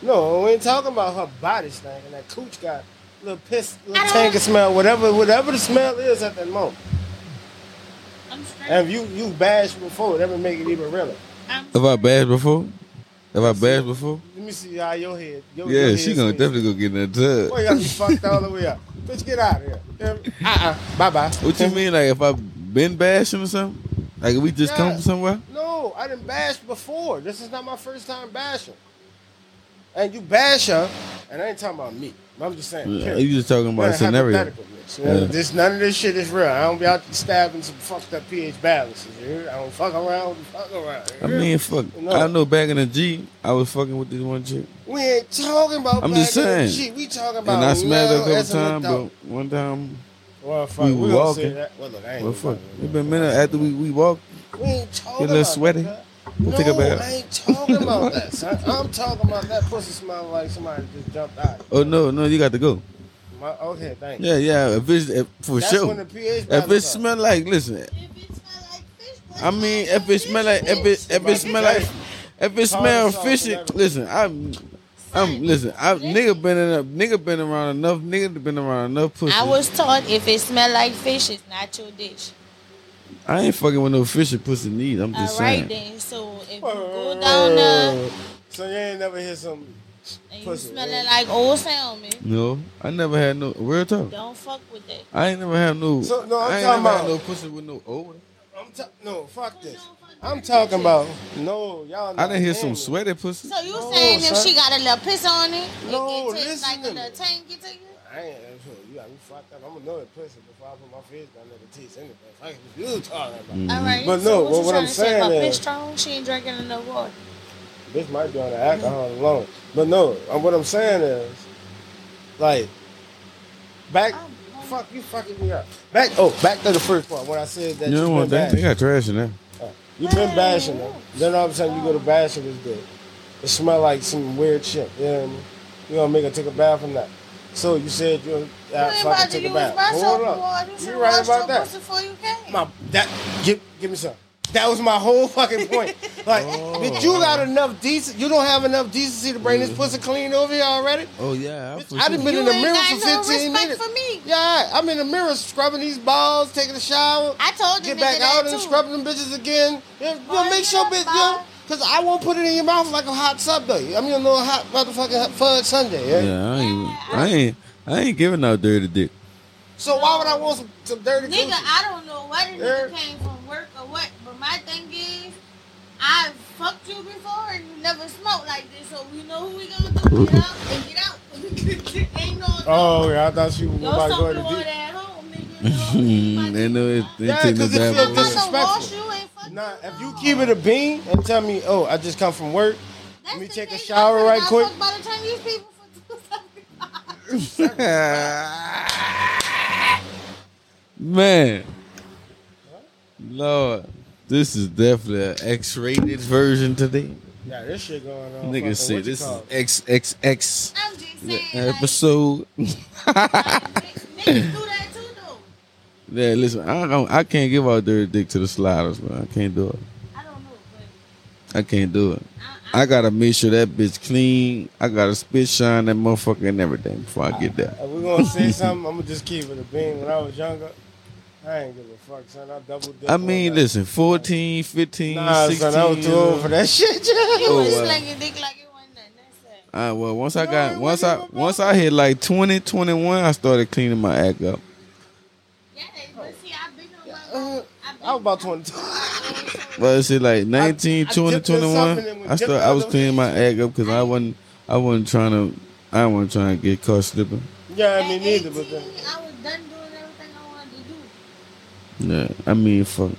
No, we ain't talking about her body stank and that cooch got little piss, little don't- tank of smell, whatever, whatever the smell is at that moment. I'm straight. And if you you bashed before, that would make it even realer. I'm Have I bashed before? Have I bashed before? Let me see how your head. Your, Yeah, your she head gonna smells. definitely go get in that tub. Boy, you gotta be fucked all the way up. Bitch, get out of here. Uh uh Bye bye. What you mean? Like if I been bashing or something? Like if we just come from somewhere? No, I didn't bash before. This is not my first time bashing. And you bash her, and I ain't talking about me. I'm just saying. Yeah, you just talking about a scenario. You know, Yeah. This none of this shit is real. I don't be out stabbing some fucked up pH balances. You hear? I don't fuck around. Fuck around. I you mean, fuck. No. I know back in the G, I was fucking with this one chick, we ain't talking about. I'm just back in the saying. Shit. We talking about. and I smashed her a couple times, but one time, Well, fuck. we We, walking. say that. Well, look, I ain't well, fuck. fuck It been a minute after we we walked. We ain't talking Get a little sweaty. That. We'll no, take a. I ain't talking about that, son. I'm talking about that pussy smell like somebody just jumped out. Oh no, no, you got to go. My, okay, thank you. Yeah, yeah. If it's if, for That's sure. when the pH If balance it up. smell like, listen. If it smell like fish, I mean, if it smell like, if it if it smell like, if it smell sauce fishy, listen. I'm. I'm listen. I nigga been in a nigga been around enough. Nigga been around enough pussy. I was taught if it smell like fish, it's not your dish. I ain't fucking with no fishy pussy need. I'm just right saying. then. So if you go oh. down there So you ain't never hit some. and you Pussy, smelling yeah. like old salmon, No, I never had no real talk. don't fuck with that. I ain't never had no. So, no, I'm I ain't talking never had about- no pussy with no odor. I'm ta- no, fuck this. I'm talking about no, y'all. I didn't hear some sweaty pussy. So you No, saying if son. she got a little piss on it, No, it, it tastes like a listen. little tangy to you? I ain't. You got me fucked up. I'm gonna know that pussy before I put my face down there to taste anything. Fuck what you talking about. Mm-hmm. All right. But so no, what, what- what I'm to say? saying Her is- piss strong. She ain't drinking enough water. Bitch might be on the alcohol alone. But no, uh, what I'm saying is, like, back. Fuck you, fucking me up. Back. Oh, back to the first part when I said that You you don't want that? They got trash in there. You been bashing her. Then all of a sudden you go to bashing this bitch. It smell like some weird shit. You know what I mean? You gonna make her take a bath from that. So you said you'll uh, You fucking about to take a use bath. my Hold up. water. You You right about that. before you came. My that give give me some. That was my whole fucking point. Like, bitch, you got enough decent. You don't have enough decency to bring this pussy clean over here already. Oh yeah, Bitch, I done been You in the mirror for 15 respect minutes. for me. Yeah, I'm in the mirror scrubbing these balls, taking a shower. I told the Get back out too. and scrub them bitches again. Yeah, you Oh, know, make sure, bitch, bye. yo, because I won't put it in your mouth like a hot Subway. I mean, a little hot motherfucking fudge sundae. Yeah? Yeah, I ain't, I ain't, I ain't giving out dirty dick. So why would I want some, some dirty Nigga, coochie? I don't know what the Yeah. nigga came from work or what, but my thing is, I've fucked you before and you never smoked like this, so we know who we gonna do. Get out and get out. Ain't no. Oh, yeah, I thought you was Yo, about to go something to water Mm-hmm. they know it. They Yeah, take no 'cause it bath. feels I'm with not that. disrespectful. wash you. Ain't Nah, if you keep it a bean and tell me, oh, I just come from work, That's let me take a shower I right got quick. By the Chinese people for two Man, Lord, this is definitely an X-rated version today. Yeah, this shit going on. fucking- Nigga say this is call it? XXX I'm just saying. like, episode. Niggas do that too, though. Yeah, listen, I don't, I can't give out dirty dick to the sliders, man. I can't do it. I don't know, but I can't do it. I, I, I gotta make sure that bitch clean. I gotta spit shine that motherfucker and everything before I get that. If we gonna say something, I'm gonna just keep it a bean. When I was younger, I ain't give a fuck, son. I double dip. I mean, that. listen, 14, 15, Nah, 16. son, I was too old for that shit. you Oh, was wow. slinging dick like it wasn't nothing. That's it. Uh, well, once I got once I once I hit like 20, 21, I started cleaning my act up. Yeah, but see, I've been on Uh. I've been I was about 22. But it's like 19, I 20, dipped in 21. something and was I dipped started. I was cleaning my act up because I wasn't. I wasn't trying to. I wasn't trying to get caught slipping. yeah, I mean, neither, 18, but then. I was done doing everything I wanted to do. Yeah, I mean, fuck.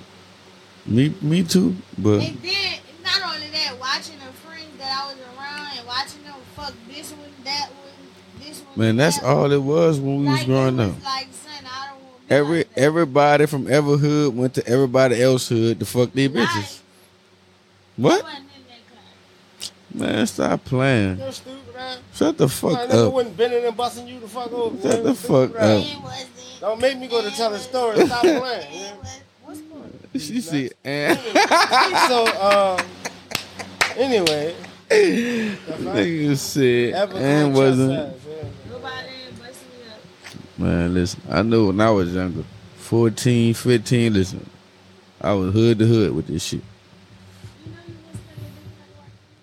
Me, me too. But And then, not only that, watching the friends that I was around and watching them fuck this one, that one, this one. man, that's that one. all it was when we was growing it up. Like, Every like everybody from every hood went to everybody else hood to fuck their Right. bitches. I What? wasn't in that class. Man, stop playing. Stupid. Shut the fuck nigga up. wasn't bending and busting you the fuck over. Shut man. the fuck ass. up. It. Don't make me go to tell a story. Stop playing. It What's going on? She see, and so, um, anyway, nigga said, Ever and wasn't. Nobody ain't busting me up. Man, listen, I know when I was younger, 14, 15, listen, I was hood to hood with this shit. You know you was spending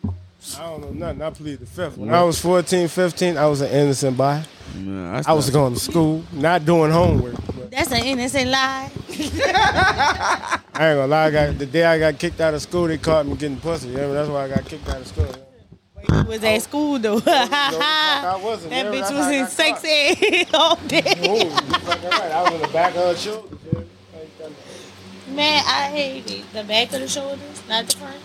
this like I don't know nothing. I plead the fifth. When I was 14, 15, I was an innocent boy. Man, I was started- going to school, not doing homework. But That's an innocent lie. I ain't gonna lie. I got the day I got kicked out of school, they caught me getting pussy. You know, that's why I got kicked out of school. You was at school though. No, I wasn't. That you bitch was in got sex ed all Ooh, day. you fucking right. I was in the back of her shoulder. you know. I ain't done that. Man, I hate it. The back of the shoulders, not the front.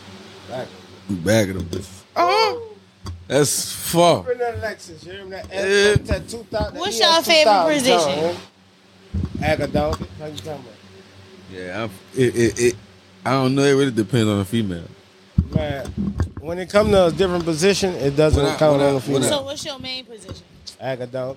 Back. Bag of them bitches. Oh, that's far. Bring Lexus, you hear me? That, Yeah. that, that 2000, What's your favorite position? John, huh? How you talking about? Yeah, I'm, it, it, it. I don't know. It really depends on the female. Man, when it comes to a different position, it doesn't When I- count I- on the female. So what's your main position? Agadonk.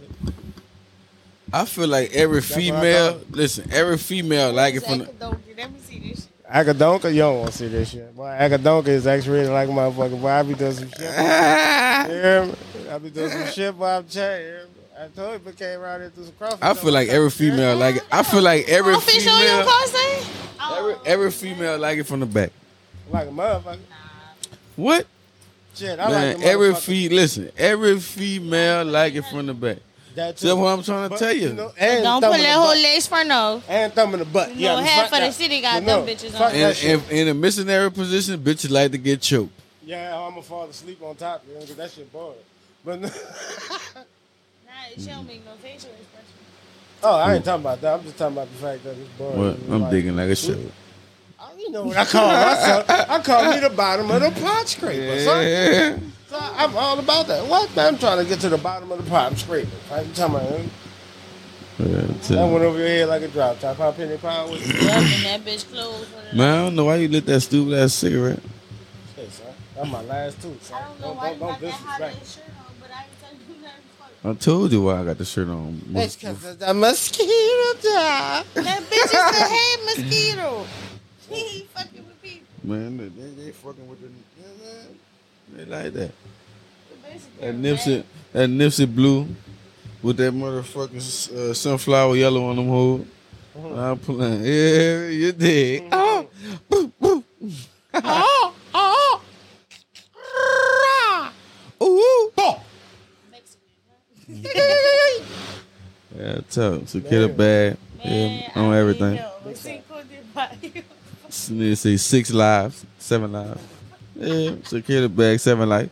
I feel like every what I female. Listen, every female like it from. The, Let me see this shit. You don't want to see this shit. Boy, Agadonka is actually like a motherfucker. Boy, I be doing some shit. You hear? I be doing some shit, boy. I'm telling you. I told you, came around here through some crawfish. I feel like every female like it. I feel like every Crawfish on your female. car, say? Every, every female like it from the back. Like a motherfucker. What? Shit, I Man, like every motherfucker. listen, every female like it from the back. That's what I'm trying to But, tell you. know, and Don't thumb put in that the whole butt. legs for no. And thumb in the butt. You yeah, know, I'm half fuck of the city got You them know, bitches on. that And in a missionary position, bitches like to get choked. Yeah, I'm gonna fall asleep on top, you know, 'cause that shit boring. But Nah, she don't mm-hmm. make no facial expression. oh, I ain't talking about that. I'm just talking about the fact that it's boring. What? I'm like- digging like a shit. You know what I call myself? I call me the bottom of the pot scraper. son. Yeah. So I'm all about that. What? I'm trying to get to the bottom of the pot scraper. Right? You talking about? Yeah, That went over your head like a drop top. How penny pound with you? That bitch closed Man, I don't know why you lit that stupid ass cigarette. Hey, son. That's my last two. Son. I don't know Don't, why don't, you don't got that hot shirt on, but I ain't telling you nothing. I told you why I got the shirt on. It's because of the mosquito job. That bitch is the head mosquito. He fucking with people. Man, they, they, they fucking with the. Yeah, man. They like that. The bitch is That Nipsey, mad. that Nipsey blue with that motherfucking uh, sunflower yellow on them hoes. I'm playing. Yeah, you dig. Oh, boo, boo. oh, oh. Ooh. Mexican. Yeah, tough. So get a bag. Man, Yeah, on I everything. Hate him. Cinco de Mayo. They say six lives, seven lives. Yeah, secure the bag, seven life.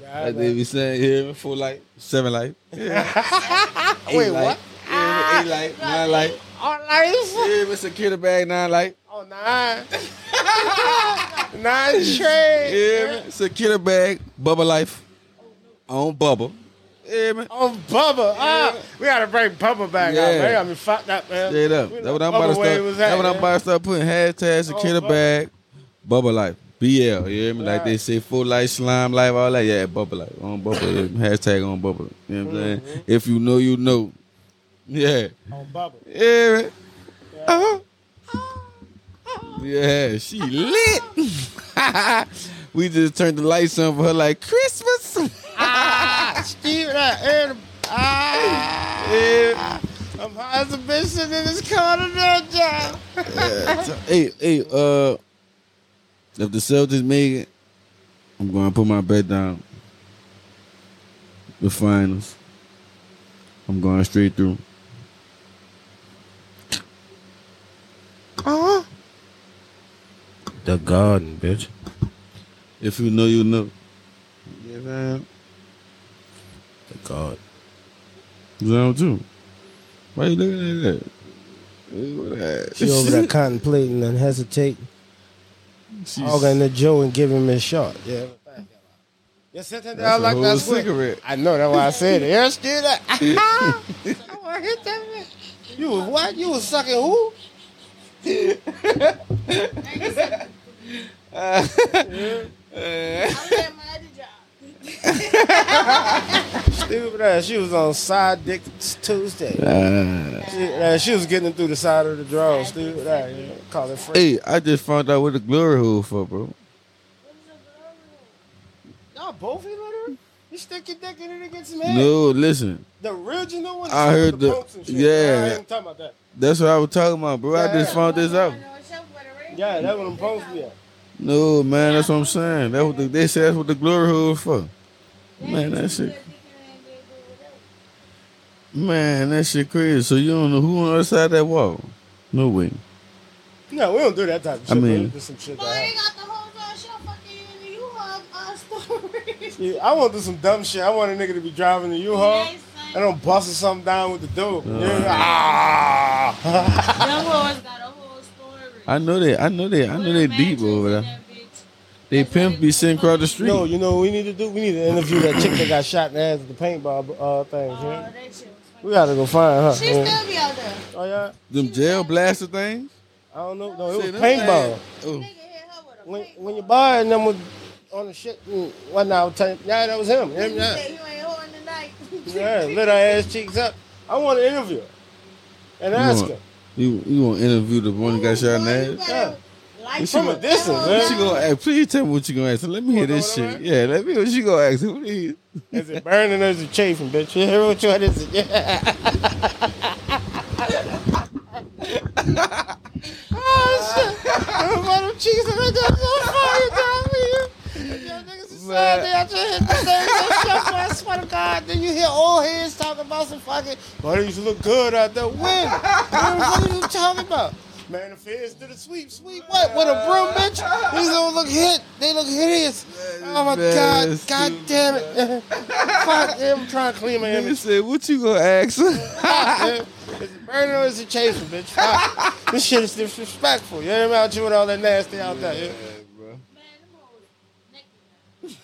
Yeah, Like they be saying here, four life, seven life. Yeah. Wait, Eight what? life. Yeah, eight life, nine life. On life? Yeah, but secure the bag, nine life. Oh, nine. nine trade. Yeah, the bag, bubble life. On bubble. Yeah, man. On Bubba. Ah, we gotta bring Bubba back Yeah. out, man. They got me fucked up, man. Straight up. That's what I'm about to Bubba start. That's at, what I'm about to start putting. hashtags secure the bag, bubble life. BL, you hear me? Like they say full life, slime life, all that. Yeah, bubble life. On bubble. yeah, Hashtag on bubble. You know what I'm saying? Mm-hmm. If you know, you know. Yeah. On Bubba. Yeah, man. Uh-huh. Yeah, she lit. we just turned the lights on for her like Christmas. Ah, Steve, that air. Ah, yeah. I'm high as a bitch sitting in this corner there, John. Yeah, so- hey, hey, uh, if the Celtics make it, I'm going to put my bet down. The finals. I'm going straight through. Uh-huh. The garden, bitch. If you know, you know. Yeah, man. The garden. Zone two. Why you looking at that? Look at that. She over there contemplating and hesitating. She's- Hogging the Joe and giving him a shot. Yeah. You sitting there That's like whole that's quick. cigarette. I know that's why I said it. Yes, do that. I want to hit that man. You was what? You was sucking who? I'm at my other job. Stupid ass. She was on side dick Tuesday. Ah. She, uh, she was getting through the side of the draw. Stupid ass. Yeah. Call it free. Hey, I just found out what the glory hole for, bro. Y'all both in her? You stick your dick in it some head. No, listen. The original one. I heard the- pumps yeah. I ain't talking about that. That's what I was talking about, bro. I just found this out. Yeah, that's what I'm supposed to be at. No, man, that's what I'm saying. That's what the, they say that's what the glory hole for. Man, that shit. Man, that shit crazy. So you don't know who on the other side of that wall? No way. No, we don't do that type of shit. I mean- we do some shit Boy, that they got the whole uh, show fucking in the U-Haul uh, story. Yeah, I want to do some dumb shit. I want a nigga to be driving the U-Haul Yes, son. and I'm busting something down with the dope. Uh. Yeah. Ah. Them got a whole story. I know they. I know they. I know With they deep over there. They That's pimp they be sitting across the street. no, you know what we need to do? We need to interview that chick that got shot in the ass with the paintball uh, things. Oh, Yeah? That shit was We gotta go find her. She still be out there. Oh yeah? Them jail blaster things. I don't know. No, it was See, them paintball. Nigga hit her with a When, paintball. when you buy and them was on the shit and whatnot, I yeah, that was him. him You yeah. said you ain't holding the knife. yeah, lit her ass cheeks up. I want to interview her and ask want- her. you you want to interview the one that got shot in the ass? better like From a distance, man. What you gonna ask? Please tell me what you gonna ask. Let me hear this shit. Yeah, let me hear what you gonna ask. Who? Is it burning or is it chafing, bitch? You hear what you is it? Yeah. oh shit! About them cheeks and I got so fire down here. Y'all niggas is sad. They out there hitting the same. I swear to God. Then you hear old heads talking about some fucking. Boy, they used to look good out there. When? What are you talking about? Man, the feds did a sweep, sweep what? With a broom, bitch? These don't look hit. They look hideous. Oh my Man, God. God stupid. damn it. Fuck, I'm trying to clean my image. said, "What you gonna ask?" Is it burning or is it chasing, bitch? Fuck. this shit is disrespectful. You ain't out here with all that nasty out there. Yeah? bro. Man, them hoes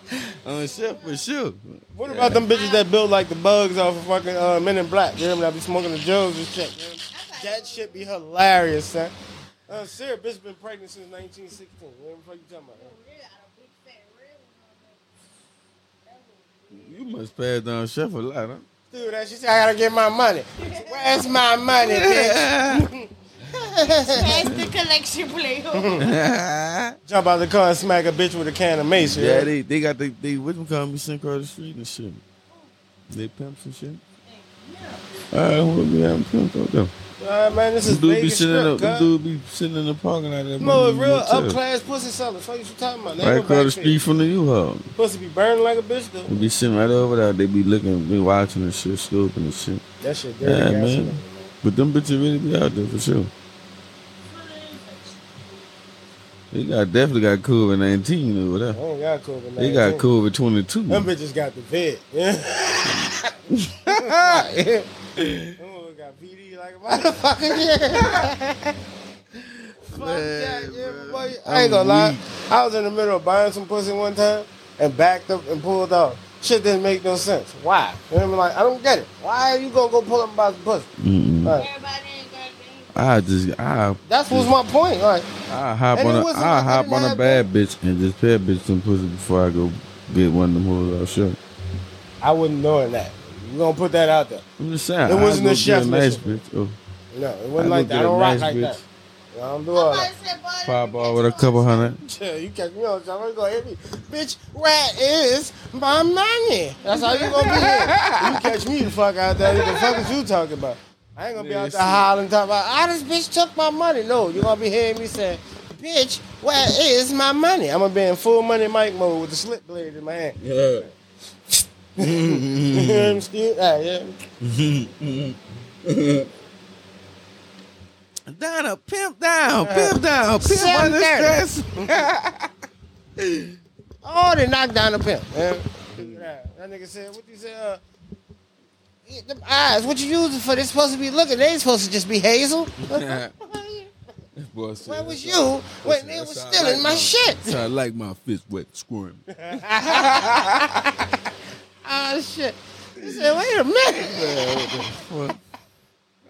naked. On shit for sure. What about them bitches that build like the bugs off of fucking uh, Men in Black? You know that be smoking the jugs and shit. You know? That shit be hilarious, son. Uh, Sarah, bitch been pregnant since 1916. What the fuck you talking about? They got a big fat real one on there. You must pass down chef a lot, huh? Dude, that she said I gotta get my money. Where's my money, bitch? Pass the collection plate. Jump out the car and smack a bitch with a can of mace. yeah, Yeah, they they got the they what them call me sitting across the street and shit. They pimps and shit. Yeah. Alright, who be having pimps out there? Right, man, this is dude be sitting in the script, them cuz. dude be sitting in the parking lot there. No, real up class pussy sellers. What you talking about? They Right across the street from the U-Haul. Pussy be burning like a bitch though. They be sitting right over there. They be looking, be watching and shit, scooping and shit. That shit dirty. Yeah, man. But them bitches really be out there for sure. They got definitely got COVID nineteen over there. there. Ain't got COVID. They got COVID twenty two. Them bitches got the vet. Yeah. Oh, got like motherfucker. Yeah. Fuck that, yeah, boy. I ain't gonna lie. I was in the middle of buying some pussy one time and backed up and pulled off. Shit didn't make no sense. Why? You know what I mean? Like, I don't get it. Why are you gonna go pull up and buy some pussy? Mm-mm. Like, Everybody ain't got things. I just I that's what's my point. Like, I hop on it a like hop on a have bad bitch and just pay a bitch some pussy before I go get one of them hoes out sure. I wouldn't know that. You gonna put that out there? I'm just saying. It wasn't I a go chef get a nice bitch. Oh, No, it wasn't go like that. get I a don't nice rock like bitch. that. I don't do all that. said, boy, five ball with a couple hundred. Yeah, you catch me on time. I'm gonna hit me, bitch. Where is my money? That's how you gonna be here. You catch me the fuck out there. What the fuck is you talking about? I ain't gonna be Yeah, out there see. hollering talking about. Ah, this bitch took my money. No, you're gonna be hearing me say, bitch, where is my money? I'm gonna be in full money mic mode with the slip blade in my hand. Yeah. Him still? Ah, yeah. Down a pimp down, pimp down, pimp under thirty. stress. Oh, they knocked down the pimp. Man. That nigga said, what you say? Uh, them eyes, what you using for? They supposed to be looking. They ain't supposed to just be hazel. Boy said, Where was you when they was stealing like my shit? I like my fist wet, squirming. Oh shit. He said, wait a minute. What?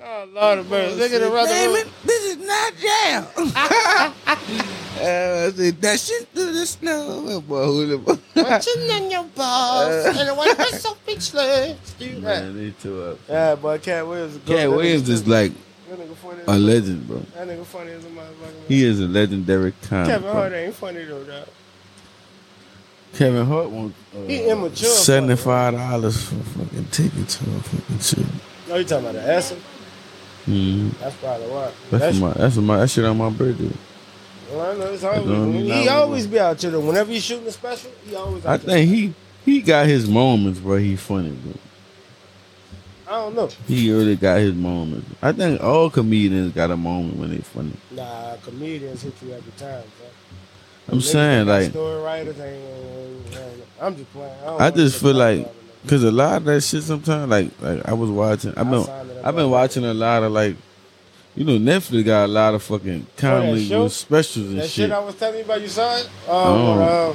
Oh Lord of mercy. Look at the rest Damn this is not jail. uh, I said, that shit through the snow. Boy, who the Watching in your balls. And the one was so speechless. Man, they too up. Yeah, boy, Katt Williams. is. Katt Williams is like That nigga funny. as- a legend, bro. That nigga funny as a motherfucker. He is a legendary comic. Kevin. Hart ain't funny though, dog. Kevin Hart wants uh, He immature, seventy-five dollars for fucking ticket to a fucking shit. No, you talking about the Essen? Mm-hmm. That's probably why. That's, That's, my that's my that shit on my birthday. well, I know it's always, he always be out there. though. Whenever he's shooting a special, he always out I think he he got his moments where he funny, bro. I don't know. He really got his moments. I think all comedians got a moment when they funny. Nah, comedians hit you every time. Bro. I'm saying like, story writers ain't. ain't- ain't- I'm just playing. don't I just feel like, cause a lot of that shit sometimes, like, like I was watching. I've been, signed it up I've been watching a lot of like, you know, Netflix got a lot of fucking comedy show? with specials and That shit. shit I was telling you about, you saw it? Um, Oh. when, uh,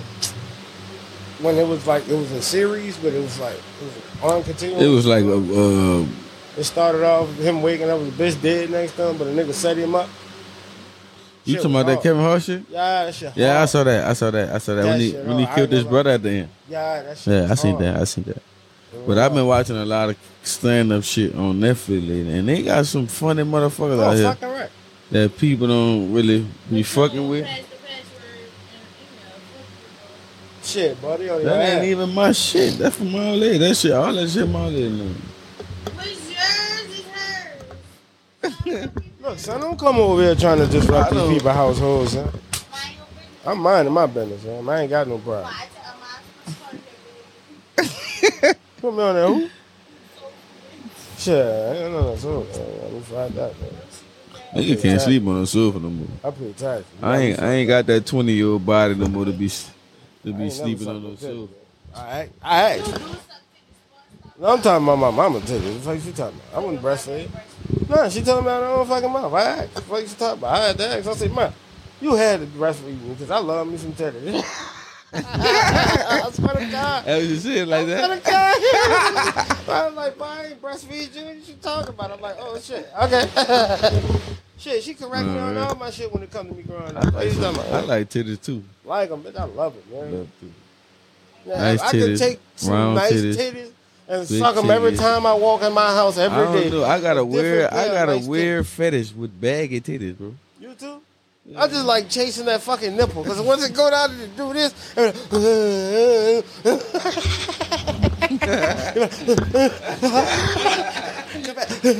when it was like, it was a series, but it was like, it was on continuous. It was like a, uh, It started off with him waking up with the bitch dead next to him, but a nigga set him up. You Shit talking was about that. Kevin Hart shit? Yeah, that shit Yeah, I saw that. I saw that. I saw that, That when he shit when he killed his brother at the end. Yeah, that shit Yeah, was I seen hard. that. I seen that. But I've been watching a lot of stand up shit on Netflix lately, and they got some funny motherfuckers oh, out Oh, here fucking right. that people don't really be fucking with. Pass the password and Shit, buddy. On your That ain't ass. even my shit. That's from my lady. That shit, all that shit, my lady. know. What's yours is hers. Look, son, don't come over here trying to disrupt I these people's households, son. Mind your business. I'm minding my business, man. I ain't got no problem. I tell my husband, Put me on there, who? Shit, I don't know. So, let me find out, man. Nigga can't sleep on the sofa no more. I pay taxes. I ain't, I ain't got that twenty year old body no more to be, to be sleeping on no sofa. titties. I act, I act. No, I'm talking about my mama titties. What the fuck you talking about? I wouldn't breastfeed. No, she told me out of her own fucking mouth. I asked. What the fuck you talking about? I had to ask. I said, man, you had to breastfeed me because I love me some titties. I swear to God. That was just shit like I swear to God. I was like, boy, I ain't breastfeed you. What you talking about? I'm like, oh, shit. Okay. shit, she correct me on mm-hmm. all my shit when it comes to me growing up. You talking like. I like titties too. like them, bitch. I love it, man. Love. Yeah, Nice I could titties, take some nice titties, titties, and big suck them every titties. time I walk in my house I every don't day. know. I got a weird, I got a nice weird fetish with baggy titties, bro. You too? I just like chasing that fucking nipple because once it go down to do this,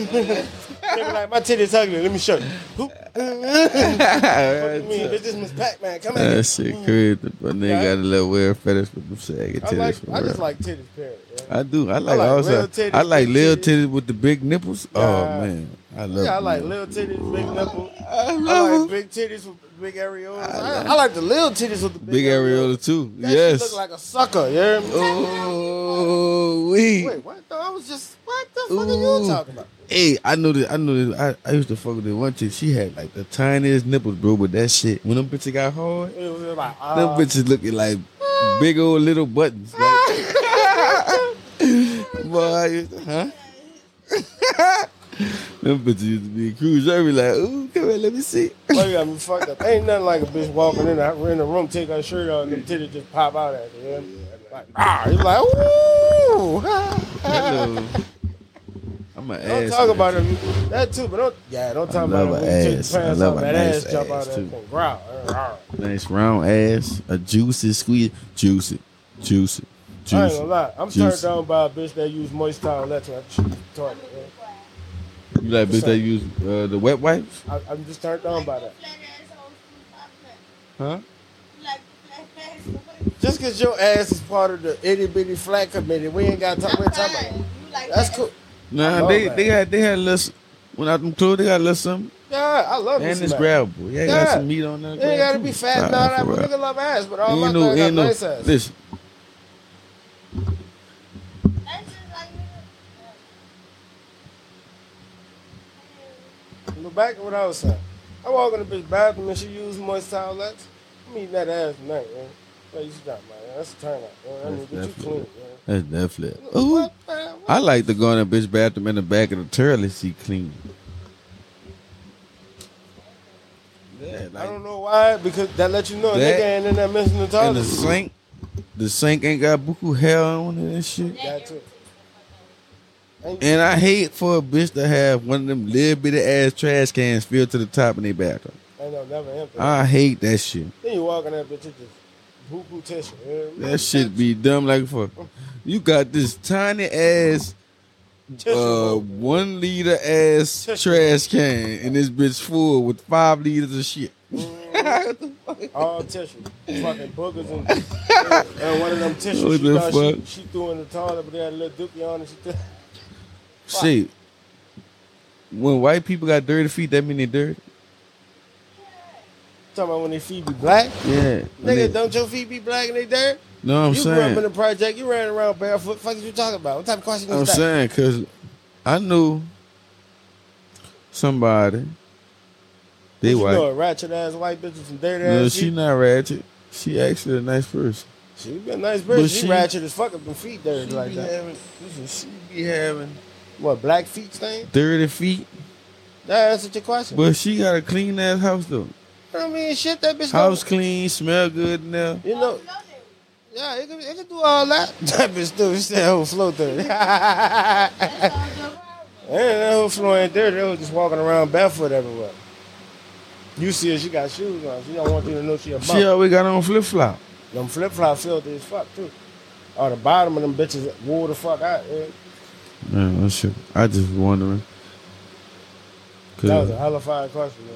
like, my titties ugly. Let me show you. What you mean? This is Miss Pac-Man. Come here. That shit crazy, but nigga got a little weird fetish with them saggy I like. I just like titties. Period. Yeah. I do. I like, like also. titties, I like little titties. titties with the big nipples. Oh man, I love. Yeah, I them. like little titties, big nipples. I I love like big titties with big areolas. I, I like the little titties with the big, big areola too. That yes. look like a sucker. You me? oh, we. Wait, what? The, I was just what the fuck are you talking about? Hey, I know that. I know that. I, I used to fuck with this one chick. She had like the tiniest nipples, bro. But that shit, when them bitches got hard, It was like them uh, bitches looking like big old little buttons. Like, boy, huh? them bitches used to be a cruise. I be like, ooh, come here, let me see. Boy, you got me fucked up. Ain't nothing like a bitch walking in the, in the room, take her shirt off, and them titties just pop out at you. me? Like, ah, you like, ooh. Hello. I'm an Don't ass. talk man. about it. That too, but don't. Yeah, don't talk about it when you take ass. pants I love off. That nice ass jump ass, of too. that thing. Growl. Nice round ass, a juicy squeeze, juicy, juicy, I ain't juicy. gonna lie. I'm Juicy. turned on by a bitch that use moist towelettes when I shoot the toilet. You like bitch that use uh, the wet wipes? I, I'm just turned on by that. Flat assholes too popular. Huh? You like the flat assholes? Just because your ass is part of the itty bitty flat committee, we ain't got to talk. We're talking about. Like That's that. cool. Nah, they that. they had they had a little when I them clothes they got a little something. Yeah, I love this. And it's grabbable. Yeah, Yeah. got some meat on there. You ain't gotta be fat and all that, but Ain't nigga love ass. But all my no, got no. nice ass. Listen, That's just like Look back at what I was saying. I walk in the bitch bathroom and she use moist towelettes. I'm eating that ass tonight, man. What you about, man? That's a turn out, man. I mean, get you definitely- clean, that's definitely. Ooh, What, man? What? I like to go in the bitch bathroom in the back of the toilet see clean. Yeah, I don't know why, because that let you know a That- nigga ain't in there missing the toilet. And the sink, the sink ain't got buku hair on it and shit. That too. And I hate for a bitch to have one of them little bitty ass trash cans filled to the top in their bathroom. Ain't no never empty. I hate that shit. then you walk in that bitch, it just boo boo tissue. you? That shit be dumb like fuck. You got this tiny ass, uh, one liter ass trash can, and this bitch full with five liters of shit. All tissue. Fucking boogers and, and one of them tissues What she the she, she threw in the toilet, but they had a little dookie on it. She threw, See, when white people got dirty feet, that mean they dirty. Talking about when their feet be black. Yeah. Nigga, don't your feet be black and they dirt? No, I'm you grew up in saying. the project. You ran around barefoot. Fuck is you talking about? What type of question I'm is saying because I knew somebody. They you white. know a ratchet ass white bitch with some dirty No, ass she feet. not ratchet. She actually a nice person. She be a nice But bitch. She, she- ratchet as fuck if them feet dirty like be that. having, listen, she be having What black feet stain? dirty feet, That answered your question. but she got a clean ass house though. I mean, shit, that bitch. House clean, smell good now. You know, yeah, it can, it can do all that. That bitch still, she said, oh, whole flow dirty. That's all And the that whole floor ain't dirty. They was just walking around barefoot everywhere. You see her, she got shoes on. She don't want you to know she a bum. She always got on flip flop. Them flip flops filthy as fuck too. Or the bottom of them bitches wore the fuck out. Yeah. Man, that's shit. I just wondering. That was a Cause, hella fire question. Man.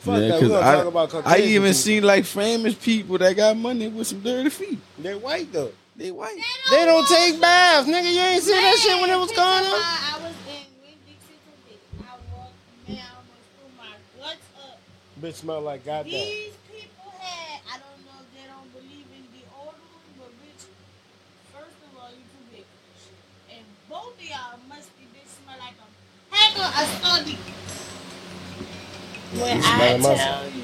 Fuck yeah, that. We 'cause gonna I, talk about I even people. seen like famous people that got money with some dirty feet. They white though. They white. They don't take baths, nigga. You ain't see that shit when it was Man, going on. I was in Winn-Dixie today. I walked, man, I almost threw my guts up. Bitch smell like goddamn. These people had, I don't know if they don't believe in deodorant, but bitch, first of all, you too big. And both of y'all must be, bitch, smell like a pack of. When I smell my- tell you,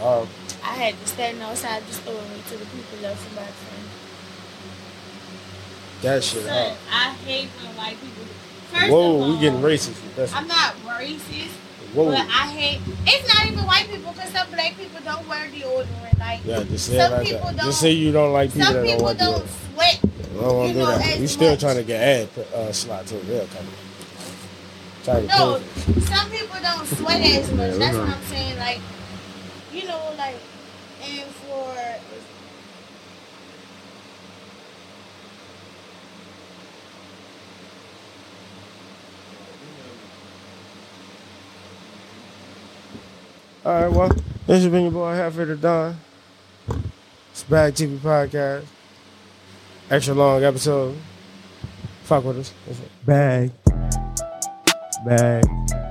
Oh, I had to stand outside the store until the people left from my friend. that shit Son, hot. I hate when white people. First of Whoa, all, we getting racist with this. I'm not racist, Whoa. but I hate. It's not even white people because some black people don't wear deodorant. Like Yeah, just say it some like people that. don't. Just say you don't like people some that don't people want don't to. sweat. I don't want you to do that. as We still trying to get ad uh, slots over there coming. Trying to No, some people don't sweat as much. Yeah, That's we're what I'm saying. Like, you know, like, and for All right, well, this has been your boy Half of the Dawn. It's Bag TV Podcast. Extra long episode. Fuck with us. That's it. Bag. TV.